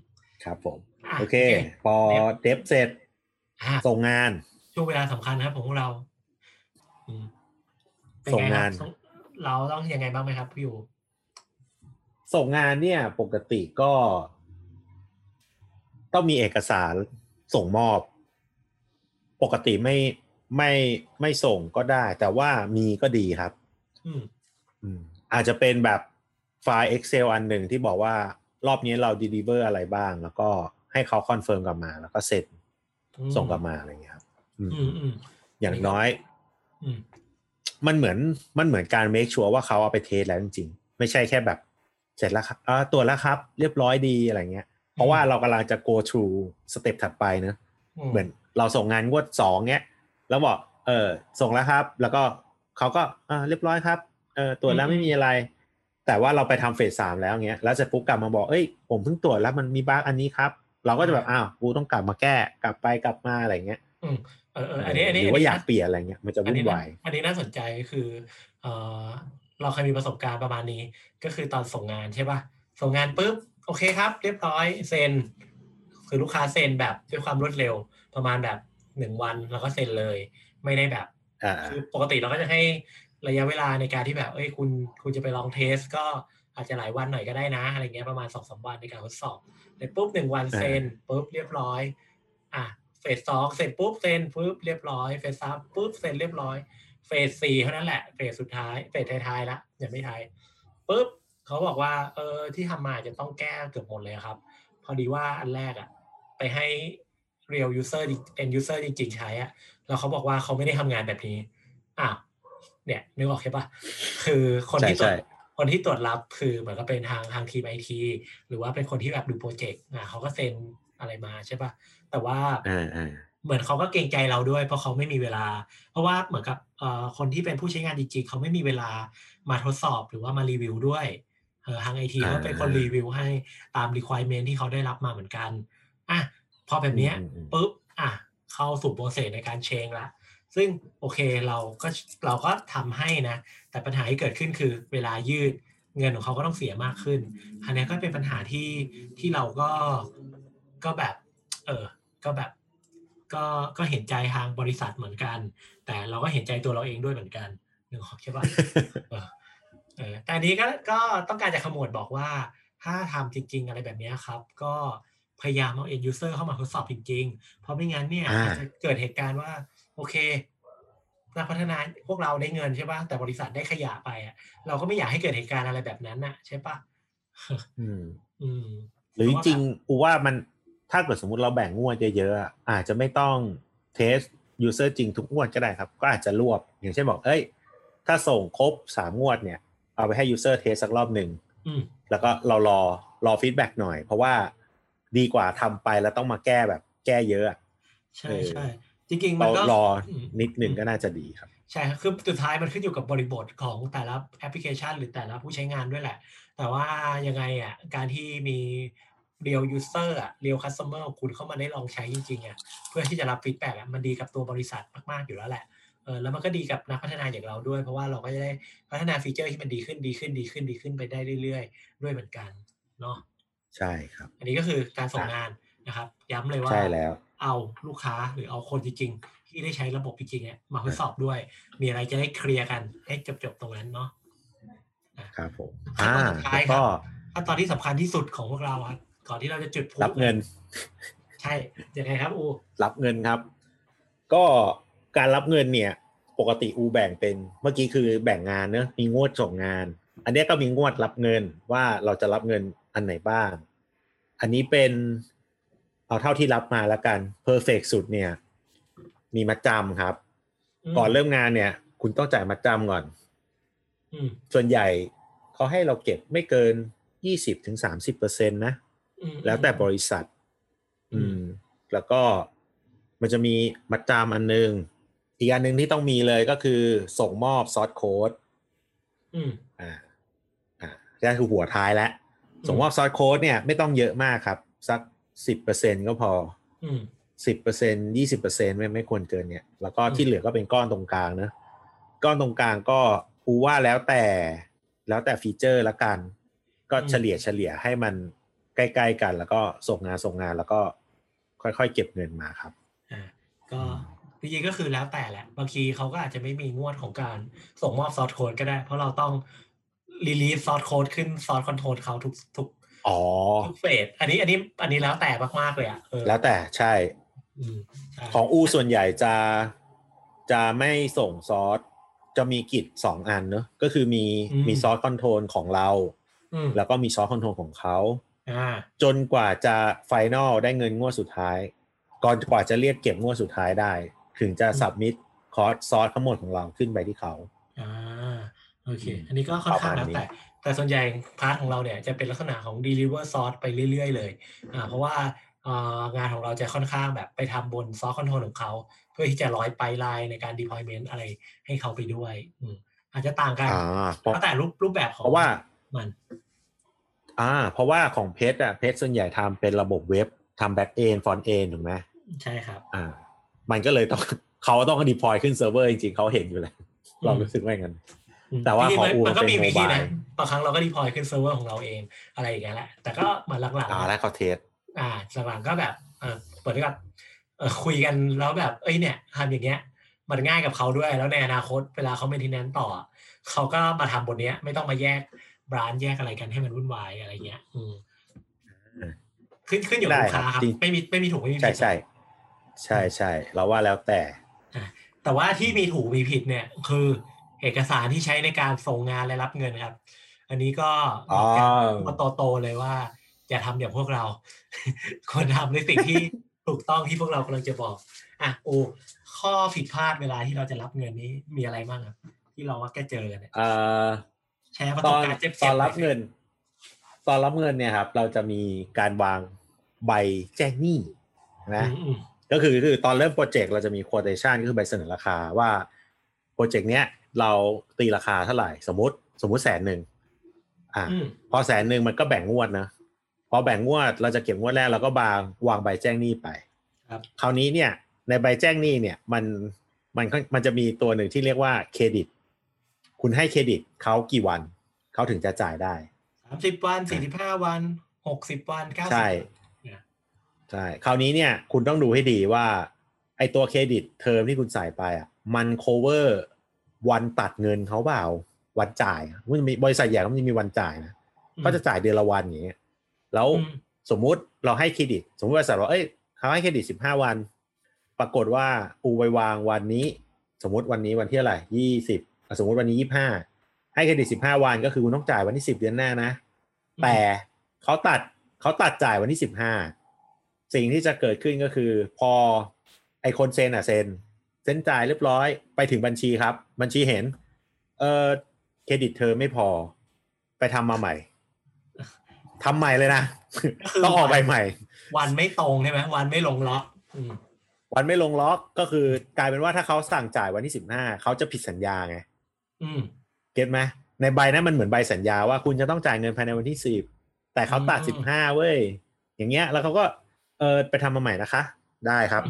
ครับผม
อะ
โอเค พอ
เดฟ
เดฟเสร็จ
อะ
ส่งงาน
ช่วงเวลาสำคัญนะครับของพวกเรา อืมเป็ไส่
งงาน
ครับเราต้องยังไงบ้างไหมครับพี่อยู่
ส่งงานเนี่ย ปกติก็ ต้องมีเอกสารส่งมอบ ปกติไม่ไม่ไม่ส่งก็ได้ แต่ว่ามีก็ดีครับ
อืม
อืมอาจจะเป็นแบบไฟล์ Excel อันหนึ่งที่บอกว่ารอบนี้เรา deliver อะไรบ้าง แล้วก็ให้เขา confirm กลับมา แล้วก็เสร็จ
อืม
ส่งกลับมาอะไรอย่างเงี้ยครับอืม
อืมอืม
อย่างน้อย
อื ม
มันเหมือนมันเหมือนการ make sure ว่าเขาเอาไป test แล้วจริงๆ ไม่ใช่แค่แบบ เสร็จแล้วครับอ่าตรวจแล้วครับ เรียบร้อยดีอะไรเงี้ย เพราะว่าเรากำลังจะ go through สเต็ปถัดไปเนอะเหมือนเราส่งงานงวดสองเนี้ย แล้วบอกเออส่งแล้วครับ แล้วก็เขาก็อ่าเรียบร้อยครับเออตรวจแล้วไม่มีอะไร แต่ว่าเราไปทำเฟสสามแล้วเงี้ยแล้วเสร็จปุ๊บกลับมาบอกเอ้ยผมเพิ่งตรวจแล้วมันมีบั๊กอันนี้ครับ เราก็จะแบบอ้าวกูต้องกลับมาแก้กลับไปกลับมาอะไรเงี้ย
อืมเออเอออันนี้อันนี้
หรือว่าอยาก
นนี้
เปลี่ยนอะไรเงี้ยมันจะ
อัน
วุ่
นี้
น
น่
วาย
อันนี้น่าสนใจคือเออเราเคยมีประสบการณ์ประมาณนี้ ก็คือตอนส่งงานใช่ป่ะส่งงานปุ๊บโอเคครับ เรียบร้อยเซ็น คือลูกค้าเซ็นแบบด้วยความรวดเร็วประมาณแบบหนึ่งวันแล้วก็เซ็นเลย ไม่ได้แบบ
อ่า
คือปกติเราก็จะให้ระยะเวลาในการที่แบบ เอ้ยคุณคุณจะไปลองเทส ก็อาจจะหลายวันหน่อยก็ได้นะ อะไรเงี้ยประมาณสองสามวันในการทดสอบเสร็จปุ๊บหนึ่งวันเซ็นปุ๊บเรียบร้อย อะ เฟสสองเสร็จปุ๊บเซ็นปุ๊บเรียบร้อยเฟสสามปุ๊บเซ็นเรียบร้อยเฟสสี่เท่านั้นแหละเฟสสุดท้ายเฟสท้ายๆละยังไม่ท้ายปุ๊บเขาบอกว่า เออที่ทำมาจะต้องแก้เกือบหมดเลยครับ พอดีว่าอันแรกอะไปให้ real user จริง end user จริงๆใช้อะแล้วเขาบอกว่าเขาไม่ได้ทำงานแบบนี้อะเนี่ยนึกออกใช่ปะคือคนที่ตรวจ
ใช่ใช่
คนที่ตรวจรับคือเหมือนก็เป็นทางทางทีมไอทีหรือว่าเป็นคนที่แบบดูโปรเจกต์อะเขาก็เซ็นอะไรมาใช่ปะ แต่ว่า
อ่าอ่า
เหมือนเขาก็เกรงใจเราด้วย เพราะเขาไม่มีเวลา เพราะว่าเหมือนกับเอ่อคนที่เป็นผู้ใช้งานจริงๆเขาไม่มีเวลามาทดสอบหรือว่ามารีวิวด้วยเออทางไอที
อ่า
ก็เป็นคนรีวิวให้ตาม requirement ที่เขาได้รับมาเหมือนกันอะพอแบบเนี้ย
อืมอืม
ปุ๊บอะเข้าสู่โปรเซสในการเชงละซึ่งโอเคเราก็เราก็ทำให้นะ แต่ปัญหาที่เกิดขึ้นคือเวลายืดเงินของเขาก็ต้องเสียมากขึ้นอันนี้ก็เป็นปัญหาที่ที่เราก็ก็แบบ เออ ก็แบบก็ก็เห็นใจทางบริษัทเหมือนกัน แต่เราก็เห็นใจตัวเราเองด้วยเหมือนกันนึกออกใช่ปะเออเออแต่อันนี้ก็ก็ต้องการจะขมวดบอกว่า ถ้าทำจริง ๆ อะไรแบบเนี้ยครับ ก็พยายามเอา end user เข้ามาทดสอบจริง ๆ เพราะไม่งั้นเนี่ย
อ่า
อาจจะเกิดเหตุการณ์ว่า โอเคนักพัฒนาพวกเราได้เงินใช่ปะแต่บริษัทได้ขยะไปอะ เราก็ไม่อยากให้เกิดเหตุการณ์อะไรแบบนั้นน่ะ ใช่ปะ
อืม
อืม
หรือจริงๆกูว่ามัน ถ้าเกิดสมมติเราแบ่งงวดเยอะๆอะอาจจะไม่ต้อง test user จริงทุกงวดก็ได้ครับ ก็อาจจะรวบ อย่างเช่นบอกเอ้ย ถ้าส่งครบสามงวดเนี่ย เอาไปให้ user test สักรอบหนึ่ง
อืม
แล้วก็เรารอรอ feedback หน่อย เพราะว่าดีกว่าทำไปแล้วต้องมาแก้แบบแก้เยอะอะ
ใช่
เออ
ใช่จริงๆมัน
เรา
ก็
รอ
ม
นิดหนึ่งก็น่าจะดีครับ
ใช่ครับคือสุดท้ายมันขึ้นอยู่กับบริบทของแต่ละแอปพลิเคชัน หรือแต่ละผู้ใช้งานด้วยแหละ แต่ว่ายังไงอะการที่มี real user อะ real customer ของคุณเข้ามาได้ลองใช้จริงๆอะเพื่อที่จะรับ feedback อะมันดีกับตัวบริษัทมากๆอยู่แล้วแหละเออแล้วมันก็ดีกับนักพัฒนาอย่างเราด้วย เพราะว่าเราก็จะได้พัฒนาฟีเจอร์ที่มันดีขึ้นดีขึ้นดีขึ้นดีขึ้นไปได้เรื่อยๆ ด้วยเหมือนกันเนาะ
ใช่ครับ
อันนี้ก็คือการส่งงานนะครับ ย้ำเลยว่า
ใช่แล้ว
เอาลูกค้าหรือเอาคนจริงๆ ที่ได้ใช้ระบบจริงๆเนี่ยมาทดสอบด้วย มีอะไรจะได้เคลียร์กันให้จบๆตรงนั้นเนาะ
ครับผม
ขั้น
อ่า
ตอนสุดท้าย
แล้ว
ครั
ก็
บขั้นตอนที่สำคัญที่สุดของพวกเราครับ ก่อนที่เราจะจุดพลุ
รับเงิน
ใช่ยังไงครับอู
รับเงินครับ ก็การรับเงินเนี่ย ปกติอูแบ่งเป็นเมื่อกี้คือแบ่งงานเนอะมีงวดส่งงาน อันเนี้ยก็มีงวดรับเงินว่าเราจะรับเงินอันไหนบ้าง อันนี้เป็นเอาเท่าที่รับมาแล้วกันเพอร์เฟกสุดเนี่ย มีมัดจำครับ
ม
ก่อนเริ่มงานเนี่ย คุณต้องจ่ายมัดจำก่อน
อืม
ส่วนใหญ่เขาให้เราเก็บไม่เกินยี่สิบถึงสามสิบเปอร์เซ็นต์นะ
อืม
แล้วแต่บริษัท
อื
อื
ม
มแล้วก็มันจะมีมัดจำอันหนึง อีกอันหนึ่งที่ต้องมีเลยก็คือส่งมอบ source code
อืม
อ่า อ่านั่นคือหัวท้ายแล้วส่งมอบ source code เนี่ยไม่ต้องเยอะมากครับ สักสิบเปอร์เซ็นก็พอ
อืม
สิบเปอร์เซ็นยี่สิบเปอร์เซ็นไม่ไม่ควรเกินเนี่ย แล้วก็
อืม
ที่เหลือก็เป็นก้อนตรงกลางนะก้อนตรงกลางก็อูว่าแล้วแต่แล้วแต่ฟีเจอร์ละกัน ก็เฉลี่ยเฉลี่ยให้มัน ใกล้ๆกัน แล้วก็ส่งงานส่งงานแล้วก็ค่อยๆเก็บเงินมาครับ
อ่าก็จริงๆก็คือแล้วแต่แหละ บางทีเขาก็อาจจะไม่มีงวดของการส่งมอบ source code ก็ได้ เพราะเราต้อง release source code ขึ้น source control เขาทุกทุก
อ๋อ
ทุกเฟสอันนี้อันนี้อันนี้แล้วแต่มากๆเลยอะเออ
แล้วแต่ใช่
อืมใช่
ของอูส่วนใหญ่จะจะไม่ส่ง source จะมี Git สองอันเนอะก็คือมีมี source control ของเรา
อืม
แล้วก็มี source control ของเขา
อ่า
จนกว่าจะ final ได้เงินงวดสุดท้าย ก่อนกว่าจะเรียกเก็บงวดสุดท้ายได้ ถึงจะ submit code source ทั้งหมดของเราขึ้นไปที่เขา
อ่าโอเค
อืม
อันนี้ก็ค่อนข้าง
ประ
แล้
มาวณนี้
แต่ แต่ส่วนใหญ่ part ของเราเนี่ยจะเป็นลักษณะของ deliver source ไปเรื่อย ๆ เลยอ่าเพราะว่าอ่างานของเราจะค่อนข้างแบบไปทำบน source control ของเขาเพื่อที่จะร้อย pipeline ในการ deployment อะไรให้เขาไปด้วยอืมอาจจะต่างกัน
อ่าเพราะ
แล้วแต่รูปรูปแบบของ
เพราะว่า
มัน
อ่า เพราะว่าของเพจอะเพจส่วนใหญ่ทำเป็นระบบเว็บทำ backend frontend ถูกไหม
ใช่ครับ
อ่า มันก็เลยต้องเขาต้อง deploy ขึ้นเซิร์ฟเวอร์จริงๆเขาเห็นอยู่แล้วเรารู้สึกว่าอย่างนั้น
อืม
แต่ว่า
จริ
ของ
ๆมันข
องอู
มันก็
เป็น
มีวิธีนะ
mobile
บางครั้งเราก็ deploy ขึ้นเซิร์ฟเวอร์ของเราเองอะไรอย่างเงี้ยแหละแต่ก็เหมือนหลังๆ
อ่า
อะ
แล้วเขา test
อ่าหลังๆก็แบบเออเปิดด้วยกับเออคุยกันแล้วแบบเอ้ยเนี่ยทำอย่างเงี้ย มันง่ายกับเขาด้วยแล้วในอนาคตเวลาเขาเป็นทีแนนต่อเขาก็มาทำบนเนี้ย ไม่ต้องมาแยก บรานด์แยกอะไรกันให้มันวุ่นวายอะไรเงี้ย อืมขึ้นขึ้นอยู่กับ
ได้
ลูกค้า
ครับ
ครับ
จริง
ไม่มีไม่มีถูกไม่มีผิด
ใช่ใช่ใช่ใช่เราว่าแล้วแต่
แต่ว่าที่มีถูกมีผิดเนี่ย คือเอกสารที่ใช้ในการส่งงานและรับเงินครับ อันนี้ก็บอกกัน
อ๋อ
มาโตๆเลยว่าอย่าทำอย่างพวกเรา ควรทำในสิ่งที่ถูกต้องที่พวกเรากำลังจะบอกอะโอข้อผิดพลาดเวลาที่เราจะรับเงินนี้มีอะไรบ้างครับที่เราว่าแกเจอกันเนี่ย
เอ่อ
แชร์ประ
ต
สบ
อน
การณ์เจ็บๆ
ตอนรับ
หยสิ
เงิน ตอนรับเงินเนี่ยครับ เราจะมีการวางใบแจ้งหนี้นะ
อืมอืม
ก็คือคือตอนเริ่มโปรเจกต์เราจะมี quotation ก็คือใบเสนอราคาว่าโปรเจกต์เนี้ยเราตีราคาเท่าไหร่สมมติสมมติแสนหนึ่งอะ
อืม
พอแสนหนึ่งมันก็แบ่งงวดนะพอแบ่งงวดเราจะเก็บงวดแรกเราก็บางวางใบแจ้งหนี้ไป
ครับ
คราวนี้เนี่ย ในใบแจ้งหนี้เนี่ย มันมันก็มันจะมีตัวหนึ่งที่เรียกว่าเครดิต คุณให้เครดิตเขากี่วัน เขาถึงจะจ่ายได้
สามสิบวันสี่สิบห้าวันหกสิบวันเก้าสิบ
ใช่
เนี่ย
ใช่คราวนี้เนี่ย คุณต้องดูให้ดีว่า ไอตัว credit term ที่คุณใส่ไปอะ มัน cover วันตัดเงินเขาเปล่า วันจ่ายอะมันมีบริษัทใหญ่เขามันจะมีวันจ่ายนะ
อืม
เขาจะจ่ายเดือนละวันอย่างเงี้ยแล้ว
อืม
สมมุติเราให้เครดิต สมมติบริษัทว่าเอ้ยเขาให้เครดิตสิบห้าวัน ปรากฏว่าอูไปวางวันนี้ สมมติวันนี้วันที่อะไรยี่สิบ สมมติวันนี้ยี่ห้าให้เครดิตสิบห้าวันก็คือคุณต้องจ่ายวันที่สิบเดือนหน้านะ แต่เขาตัดเขาตัดจ่ายวันที่สิบห้าสิ่งที่จะเกิดขึ้นก็คือ พอไอคนเซ็นอะเซ็นเซ็นจ่ายเรียบร้อยไปถึงบัญชีครับ บัญชีเห็น เออเครดิตเธอไม่พอ ไปทำมาใหม่ทำใหม่เลยนะ
ก็คือ
ต้องออกใบใหม่
วันไม่ตรงใช่ไหมวันไม่ลงล็อกอืม
วันไม่ลงล็อกก็คือกลายเป็นว่าถ้าเขาสั่งจ่ายวันที่สิบห้าเขาจะผิดสัญญาไง
อืม
เก็ตไหมในใบนั้นมันเหมือนใบสัญญาว่าคุณจะต้องจ่ายเงินภายในวันที่สิบแต่เขาตัด
อื
สิ
ม
บห้าเว้ยอย่างเงี้ย แล้วเขาก็เออไปทำมาใหม่นะคะ ได้ครับ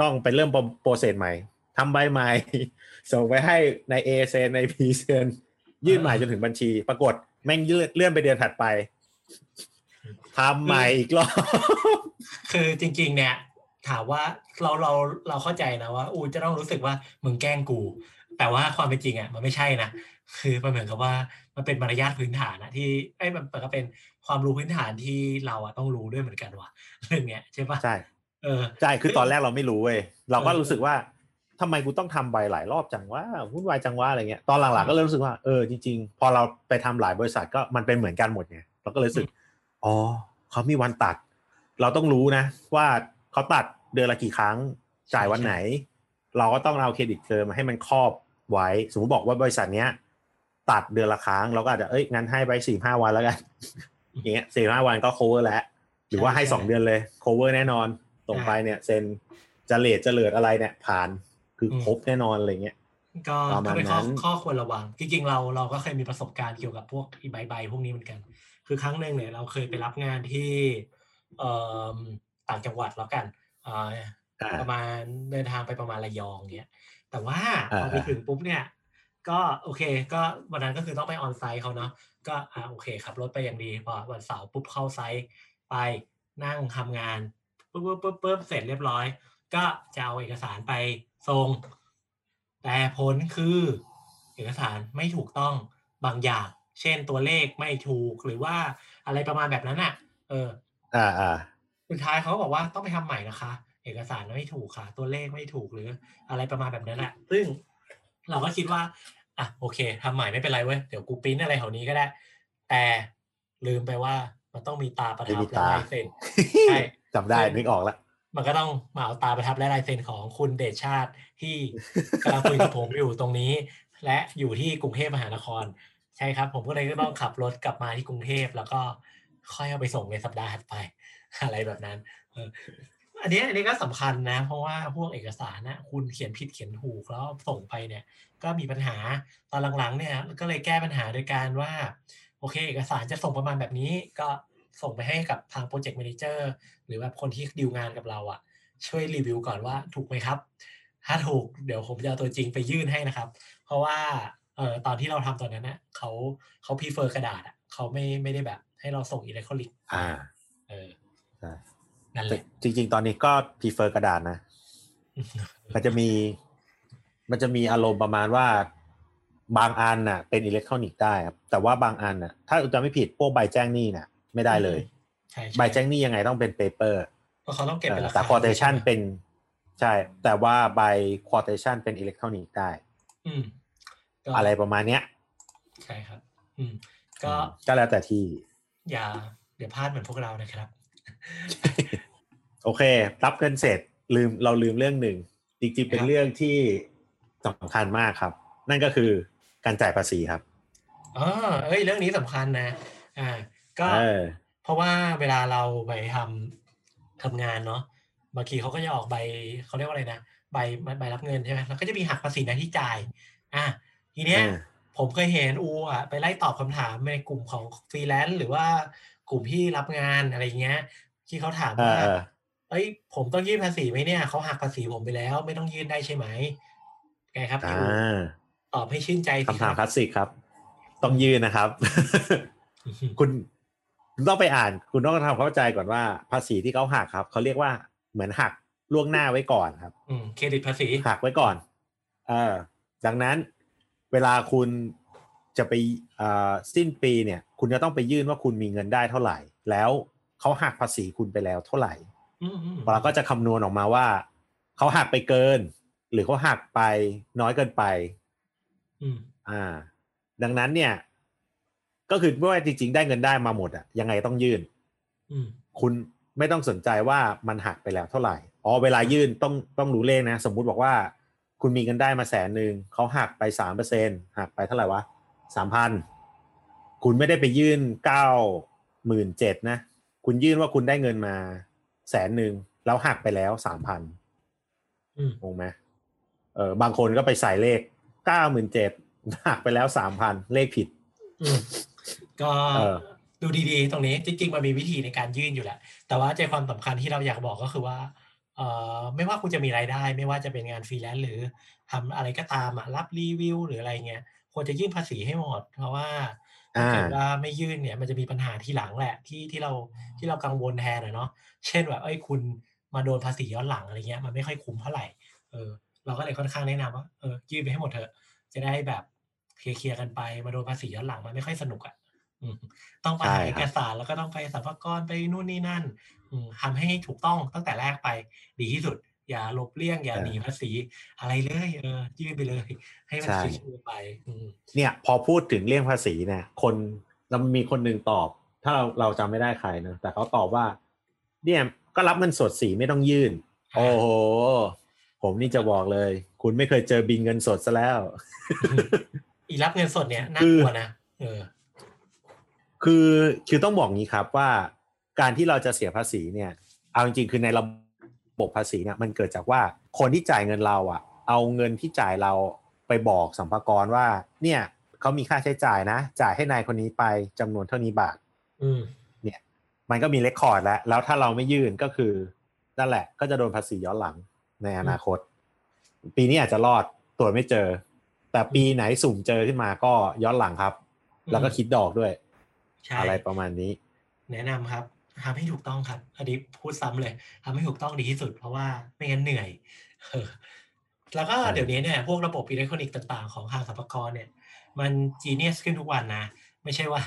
ต้องไปเริ่มโปรเซสใหม่ทำใบใหม่ ส่งไปให้ในเอเซนในพีเซนยื่นใหม่จนถึงบัญชี ปรากฏแม่งเลื่อนเลื่อนไปเดือนถัดไปทำใหม่อีกรอบ
คือจริง ๆ เนี่ย ถามว่าเราเราเราเข้าใจนะว่า อูจะต้องรู้สึกว่ามึงแกล้งกู แต่ว่าความเป็นจริงอะมันไม่ใช่นะคือมันเหมือนกับว่ามันเป็นมารยาทพื้นฐานนะที่ไอ้ยมันมันก็เป็นความรู้พื้นฐานที่เราอะต้องรู้ด้วยเหมือนกันว่ะเรื่องเนี้ยใช่ปะ
ใช่
เออ
ใช่คือตอนแรกเราไม่รู้เว้ยเราก็รู้สึกว่าทำไมกูต้องทำใบหลายรอบจังว่าวุ่นวายจังว่าอะไรเงี้ยตอนหลังๆก็เริ่มรู้สึกว่าเออจริง ๆ พอเราไปทำหลายบริษัทก็มันเป็นเหมือนกันหมดไงเราก็เลยรู้สึกอ๋อเขามีวันตัด เราต้องรู้นะ ว่าเขาตัดเดือนละกี่ครั้งจ่ายวันไหน เราก็ต้องเอาเครดิตเคอร์มาให้มันครอบ ไว้ สมมติบอกว่าบริษัทเนี้ย ตัดเดือนละครั้งเราก็อาจจะเอ้ยงั้นให้ไปสี่ห้าวันแล้วกันอย่างเงี้ยสี่ห้าวันก็ cover แล้วหรือว่าให้สองเดือนเลย cover แน่นอนส่งไปเนี่ยเซ็นจะเลทจะเลิดอะไรเนี่ย ผ่านคือครบแน่นอนอะไรเงี้ย
ก็
ประมา
ก็
ณ
เป็นข้อ
นั้น
ข้อควรระวัง จริงๆ เราเราก็เคยมีประสบการณ์เกี่ยวกับพวกอีใบใบพวกนี้เหมือนกัน คือครั้งหนึ่งเนี่ยเราเคยไปรับงานที่เอ่อต่างจังหวัดแล้วกันเอ่อ
อ่า
ประมาณเดินทางไปประมาณระยองเนี้ย แต่ว่าพอ
อ่า
ไปถึงปุ๊บเนี่ย ก็โอเค ก็วันนั้นก็คือต้องไปออนไซต์เขาเนาะก็อ่าโอเคขับรถไปอย่างดีพอวันเสาร์ปุ๊บเข้าไซต์ไปนั่งทำงานปุ๊บปุ๊บปุ๊บปุ๊บเสร็จเรียบร้อย ก็จะเอาเอกสารไปส่ง แต่ผลคือเอกสารไม่ถูกต้องบางอย่าง เช่นตัวเลขไม่ถูกหรือว่าอะไรประมาณแบบนั้นอะ เออ
อ่าอ่า
สุดท้ายเขาก็บอกว่าต้องไปทำใหม่นะคะ เอกสารไม่ถูกค่ะ ตัวเลขไม่ถูกหรืออะไรประมาณแบบนั้นแหละซึ่งเราก็คิดว่าอะโอเคทำใหม่ไม่เป็นไรเว้ยเดี๋ยวกูปริ้นอะไรแถวนี้ก็ได้ แต่ลืมไปว่ามันต้องมีตาประทับ
ไม่มี
และ
ตา
ลายเซ็นใช่
จำได้นึกออกแล้ว
มันก็ต้องมาเอาตาประทับและลายเซ็นของคุณเดชชาติที่กำลังคุยกับผมอยู่ตรงนี้ และอยู่ที่กรุงเทพมหานคร ใช่ครับ ผมก็เลยก็ต้องขับรถกลับมาที่กรุงเทพแล้วก็ค่อยเอาไปส่งในสัปดาห์ถัดไป อะไรแบบนั้นเอออันนี้อันนี้ก็สำคัญนะ เพราะว่าพวกเอกสารนะคุณเขียนผิดเขียนถูกแล้วส่งไปเนี่ย ก็มีปัญหาตอนหลังๆ เนี่ยก็เลยแก้ปัญหาโดยการว่า โอเค เอกสารจะส่งประมาณแบบนี้ ก็ส่งไปให้กับทางโปรเจกต์ a ม a นเจอร์หรือแบบคนที่ดีลงานกับเราอะช่วยรีวิวก่อนว่าถูกไหมครับ ถ้าถูกเดี๋ยวผมจะเอาตัวจริงไปยื่นให้นะครับ เพราะว่าเอ่อตอนที่เราทำตอนนั้นนะเขาเขา prefer กระดาษอะเขาไม่ไม่ได้แบบ ให้เราส่งอิเล็กทรอนิกส์
อ่า
เออ
ใช่
นั่นแห
แต่จริง ๆ ตอนนี้ก็ prefer กระดาษนะ มันจะมี มันจะมีอารมณ์ประมาณว่าบางอันน่ะ เป็นอิเล็กทรอนิกส์ได้ครับแต่ว่าบางอันน่ะ ถ้าจะไม่ผิดพวกใบแจ้งหนี้น่ะ ไม่ได้เลย
ใช่
ใบแจ้งหนี้ยังไงต้องเป็น paperเพ
ราะเขาต้องเก็บเป็นหลักฐานแต่
quotation เป็นใช่ แต่ว่าใบ quotation เป็นอิเล็กทรอนิกส์ได้
อืมก็
อะไรประมาณเนี้ย
ใช่ครับ อืม ก็
ก็แล้วแต่ที่
อย่า เดี๋ยวพลาดเหมือนพวกเรานะครับ
โอเค รับเงินเสร็จลืมเราลืมเรื่องหนึ่งจริงๆเป็น
ครับ
เรื่องที่สำคัญมากครับ นั่นก็คือการจ่ายภาษีครับ
อ๋อเอ้ย เรื่องนี้สำคัญนะ อ่า ก็
เออ
เพราะว่าเวลาเราไปทำทำงานเนาะบางทีเขาก็จะออกใบเขาเรียกว่าอะไรนะใบใบรับเงินใช่ไหมแล้วก็จะมีหักภาษีหน้าที่จ่าย อะทีเนี้ย
อ่า
ผมเคยเห็นอูอะไปไล่ตอบคำถามในกลุ่มของฟรีแลนซ์หรือว่ากลุ่มที่รับงานอะไรเงี้ย ที่เขาถาม
เอ
ว่า
อ เออ
เอ้ยผมต้องยื่นภาษีไหมเนี่ยเขาหักภาษีผมไปแล้ว ไม่ต้องยื่นได้ใช่ไหมไงครับ
อ่า
พี่อูตอบให้ชื่นใจสิ
คำถาม
รับ
คลาสสิกครับ ต้องยื่นนะครับคุณคุณต้องไปอ่าน คุณต้องทำเข้าใจก่อนว่า ภาษีที่เขาหักครับเขาเรียกว่าเหมือนหักล่วงหน้าไว้ก่อนครับ
อืมเครดิตภาษี
หักไว้ก่อน เออดังนั้นเวลาคุณจะไปเอ่อสิ้นปีเนี่ย คุณจะต้องไปยื่นว่าคุณมีเงินได้เท่าไหร่ แล้วเขาหักภาษีคุณไปแล้วเท่าไหร่
อืมอืม
เราก็จะคำนวณออกมาว่าเขาหักไปเกิน หรือเขาหักไปน้อยเกินไป
อืม
อ่า ดังนั้นเนี่ย ก็คือไม่ว่าจริงๆ ได้เงินได้มาหมดอะยังไงต้องยื่น
อืม
คุณไม่ต้องสนใจว่ามันหักไปแล้วเท่าไหร่อ๋อเวลายื่นต้องต้องรู้เลขนะ สมมุติบอกว่า คุณมีเงินได้มาแสนหนึ่งเขาหักไปสามเปอร์เซ็นหักไปเท่าไหร่วะสามพันคุณไม่ได้ไปยื่นเก้าหมื่นเจ็ดนะ คุณยื่นว่าคุณได้เงินมา แสนหนึ่งแล้วหักไปแล้วสามพัน
อืม
งงไหมเออบางคนก็ไปใส่เลขเก้าหมื่นเจ็ดหักไปแล้วสามพันเลขผิด
อืมก็
เออ
ดูดีๆ ตรงนี้จริงๆมันมีวิธีในการยื่นอยู่แหละ แต่ว่าใจความสำคัญที่เราอยากบอกก็คือว่าเอ่อไม่ว่าคุณจะมีรายได้ ไม่ว่าจะเป็นงานฟรีแลนซ์หรือทำอะไรก็ตามอะรับรีวิวหรืออะไรเงี้ยควรจะยื่นภาษีให้หมด เพราะว่า ถ้าเกิด
อ่า
ว่าไม่ยื่นเนี่ยมันจะมีปัญหาทีหลังแหละที่ที่เราที่เรากังวลแทนอะเนาะเช่นแบบเอ้ยคุณมาโดนภาษีย้อนหลังอะไรเงี้ยมันไม่ค่อยคุ้มเท่าไหร่เออเราก็เลยค่อนข้างแนะนำว่าเออยื่นไปให้หมดเถอะ จะได้แบบเคลียร์ๆกันไปมาโดนภาษีย้อนหลังมันไม่ค่อยสนุกอะอืมต้องไป
ใช่
หา
ครับ
เอกสารแล้วก็ต้องไปสรรพากรไปนู่นนี่นั่นอืมทำให้ถูกต้องตั้งแต่แรกไปดีที่สุด อย่าหลบเลี่ยง อย่าหนีภาษีอะไรเลยเออยื่นไปเลย ให้มัน
ใช่
ชิวๆไปอืม
เนี่ย พอพูดถึงเรื่องภาษีเนี่ย คนเรามีคนหนึ่งตอบ ถ้าเราเราจำไม่ได้ใครนะแต่เขาตอบว่า เนี่ยก็รับเงินสดสีไม่ต้องยื่น โอ้โห ผมนี่จะบอกเลย คุณไม่เคยเจอบินเงินสดซะแล้ว
อีรับเงินสดเนี่ยน่ากลัวนะเออ
คือคือต้องบอกงี้ครับว่า การที่เราจะเสียภาษีเนี่ย เอาจริงๆคือในระบบ ภาษีเนี่ยมันเกิดจากว่าคนที่จ่ายเงินเราอะ เอาเงินที่จ่ายเราไปบอกสัมภากระว่า เนี่ยเขามีค่าใช้จ่ายนะ จ่ายให้นายคนนี้ไปจำนวนเท่านี้บาท
อืม
มันก็มีเรคคอร์ดแล้ว แล้วถ้าเราไม่ยื่นก็คือนั่นแหละ ก็จะโดนภาษีย้อนหลังในอนาคต ปีนี้อาจจะรอดตรวจไม่เจอ แต่ปีไหนสุ่มเจอขึ้นมาก็ย้อนหลังครับ แล้วก็คิดดอกด้วย
ใช่
อะไรประมาณนี้
แนะนำครับ ทำให้ถูกต้องครับอันนี้พูดซ้ำเลยทำให้ถูกต้องดีที่สุด เพราะว่าไม่งั้นเหนื่อยเออแล้วก็
ใช่
เดี๋ยวนี้เนี่ยพวกระบบอิเล็กทรอนิกส์ต่างๆ ของทางสรรพากรเนี่ย มันจีเนียสขึ้นทุกวันนะ ไม่ใช่ว่า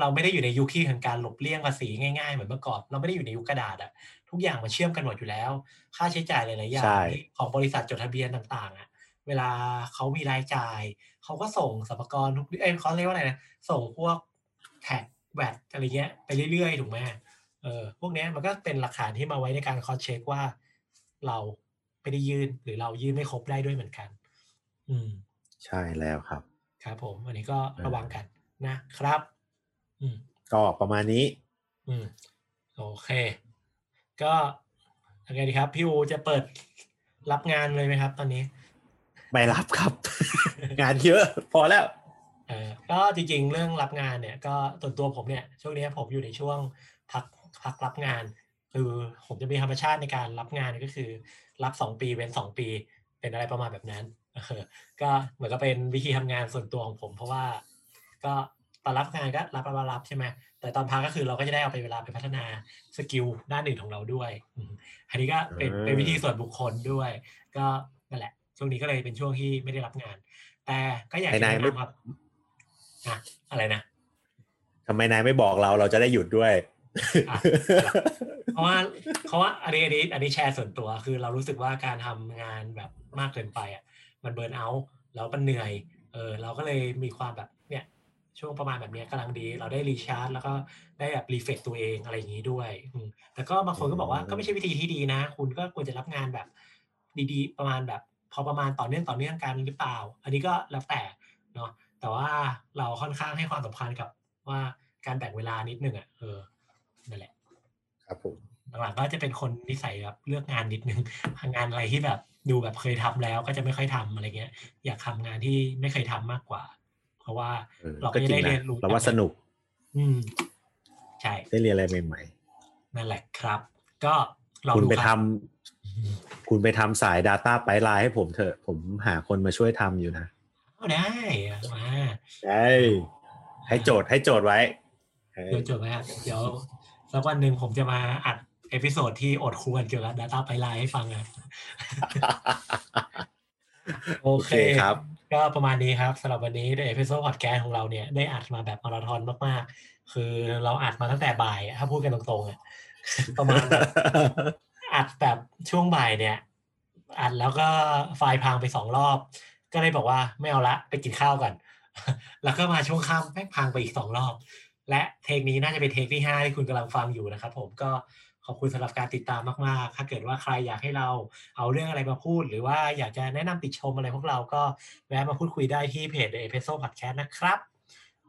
เราไม่ได้อยู่ในยุคที่ของการหลบเลี่ยงภาษีง่ายๆ เหมือนเมื่อก่อนเราไม่ได้อยู่ในยุคกระดาษอะทุกอย่างมันเชื่อมกันหมดอยู่แล้ว ค่าใช้จ่ายหลายๆอย่า
ใช่
งของบริษัทจดทะเบียนต่างๆอะเวลาเขามีรายจ่าย เขาก็ส่งสรรพากรทุกเอ้ยเขาเรียกว่าอะไรนะส่งพวกแท็กแวดอะไรเงี้ยไปเรื่อยๆถูกไหม เออพวกเนี้ยมันก็เป็นหลักฐานที่มาไว้ในการคอสเช็คว่าเราไม่ได้ยื่นหรือเรายื่นไม่ครบได้ด้วยเหมือนกัน อืม
ใช่แล้วครับ
ครับ ผม อันนี้ก็ระวังกันนะครับ อืม
ก็ประมาณนี้
อืม โอเค ก็ยังไงดีครับ พี่อูจะเปิดรับงานเลยไหมครับ ตอนนี้
ไม่รับครับ งานเยอะ พอแล้ว
เออก็จริงๆ เรื่องรับงานเนี่ย ก็ตัวนตัวผมเนี่ย ช่วงนี้ผมอยู่ในช่วงพัก พักรับงาน คือผมจะมีธรรมชาติในการรับงานก็คือ รับสองปีเว้นสองปี เป็นอะไรประมาณแบบนั้นเออก็เหมือนกับเป็นวิธีทำงานส่วนตัวของผม เพราะว่า ก็ตอนรับงานก็รับรับรับรับใช่ไหมแต่ตอนพักก็คือเราก็จะได้เอาไปเวลาไปพัฒนา skill ด้านอื่นของเราด้วยอืมอันนี้ก็เป็น
อ่า
เป็นวิธีส่วนบุคคลด้วย ก็นั่นแหละ ช่วงนี้ก็เลยเป็นช่วงที่ไม่ได้รับงาน แต่ก็อยากจะ
นาย
แนะ
ไม่
นำครับอะอะไรนะ
ทำไมนายไม่บอกเราเราจะได้หยุดด้วย
อะ เพราะว่าเพราะว่าอันนี้อันนี้อันนี้แชร์ส่วนตัวคือเรารู้สึกว่าการทำงานแบบมากเกินไปอะมันเบิร์นเอาท์แล้วมันเหนื่อยเออเราก็เลยมีความแบบเนี่ยช่วงประมาณแบบเนี้ยกำลังดี เราได้รีชาร์จแล้วก็ได้แบบรีเฟกตัวเองอะไรอย่างนี้ด้วยแต่ก็บางคนก็บอกว่าก็ไม่ใช่วิธีที่ดีนะ คุณก็ควรจะรับงานแบบ ดีๆ ประมาณแบบ พอประมาณต่อเนื่องต่อเนื่องกันหรือเปล่า อันนี้ก็แล้วแต่เนาะแต่ว่าเราค่อนข้างให้ความสำคัญกับว่าการแบ่งเวลานิดนึงอะเออ นั่นแหละ
ครับผม
หลังๆก็จะเป็นคนนิสัยแบบเลือกงานนิดนึงงานอะไรที่แบบดูแบบเคยทำแล้วก็จะไม่ค่อยทำอะไรเงี้ย อยากทำงานที่ไม่เคยทำมากกว่า เพราะว่า
เออ
เรา
ก็
ก็
จ
จะ
ริง
ได้เรี
นะ
ยนรู้
เราว่าสนุก
อืมใช่
ได้เรียนอะไรใหม่
นั่นแหละครับ ก็ลอง
ๆคุณ
ดู
ไป
ค
ทำ
รับ
คุณไปทำสาย Data ไปไลน์ให้ผมเถอะ ผมหาคนมาช่วยทำอยู่นะ
เอาได้มา
ใช่ให้โจทย์ให้โจทย์ไว้เออ
เดี๋ยวจบไหมครับเดี๋ยว สักวันหนึ่งผมจะมาอัดเอพิโซดที่อดควรเกี่ยวกับ Data ไปไลน์ให้ฟังนะโอ
โอ
เค
เคครับ
ก็ประมาณนี้ครับสำหรับวันนี้ในเอพิโซดพอดแคสต์ของเราเนี่ยได้อัดมาแบบมาราธอนมากๆ คือเราอัดมาตั้งแต่บ่ายอะถ้าพูดกันตรงๆอะประมาณแบบอัดแบบช่วงบ่ายเนี่ย อัดแล้วก็ไฟล์พังไปสองรอบ ก็เลยบอกว่าไม่เอาละไปกินข้าวก่อนแล้วก็มาช่วงค่ำแม่งพังไปอีกสองรอบ และเทคนี้น่าจะเป็นเทคที่ห้าที่คุณกำลังฟังอยู่นะครับผมก็ขอบคุณสำหรับการติดตามมาก ๆ ถ้าเกิดว่าใครอยากให้เราเอาเรื่องอะไรมาพูด หรือว่าอยากจะแนะนำติชมอะไรพวกเราก็แวะมาพูดคุยได้ที่เพจ The Episode Podcast นะครับ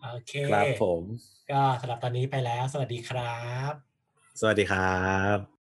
โอเค
ครับผม
ก็สำหรับตอนนี้ไปแล้ว สวัสดีครับ
สวัสดีครับ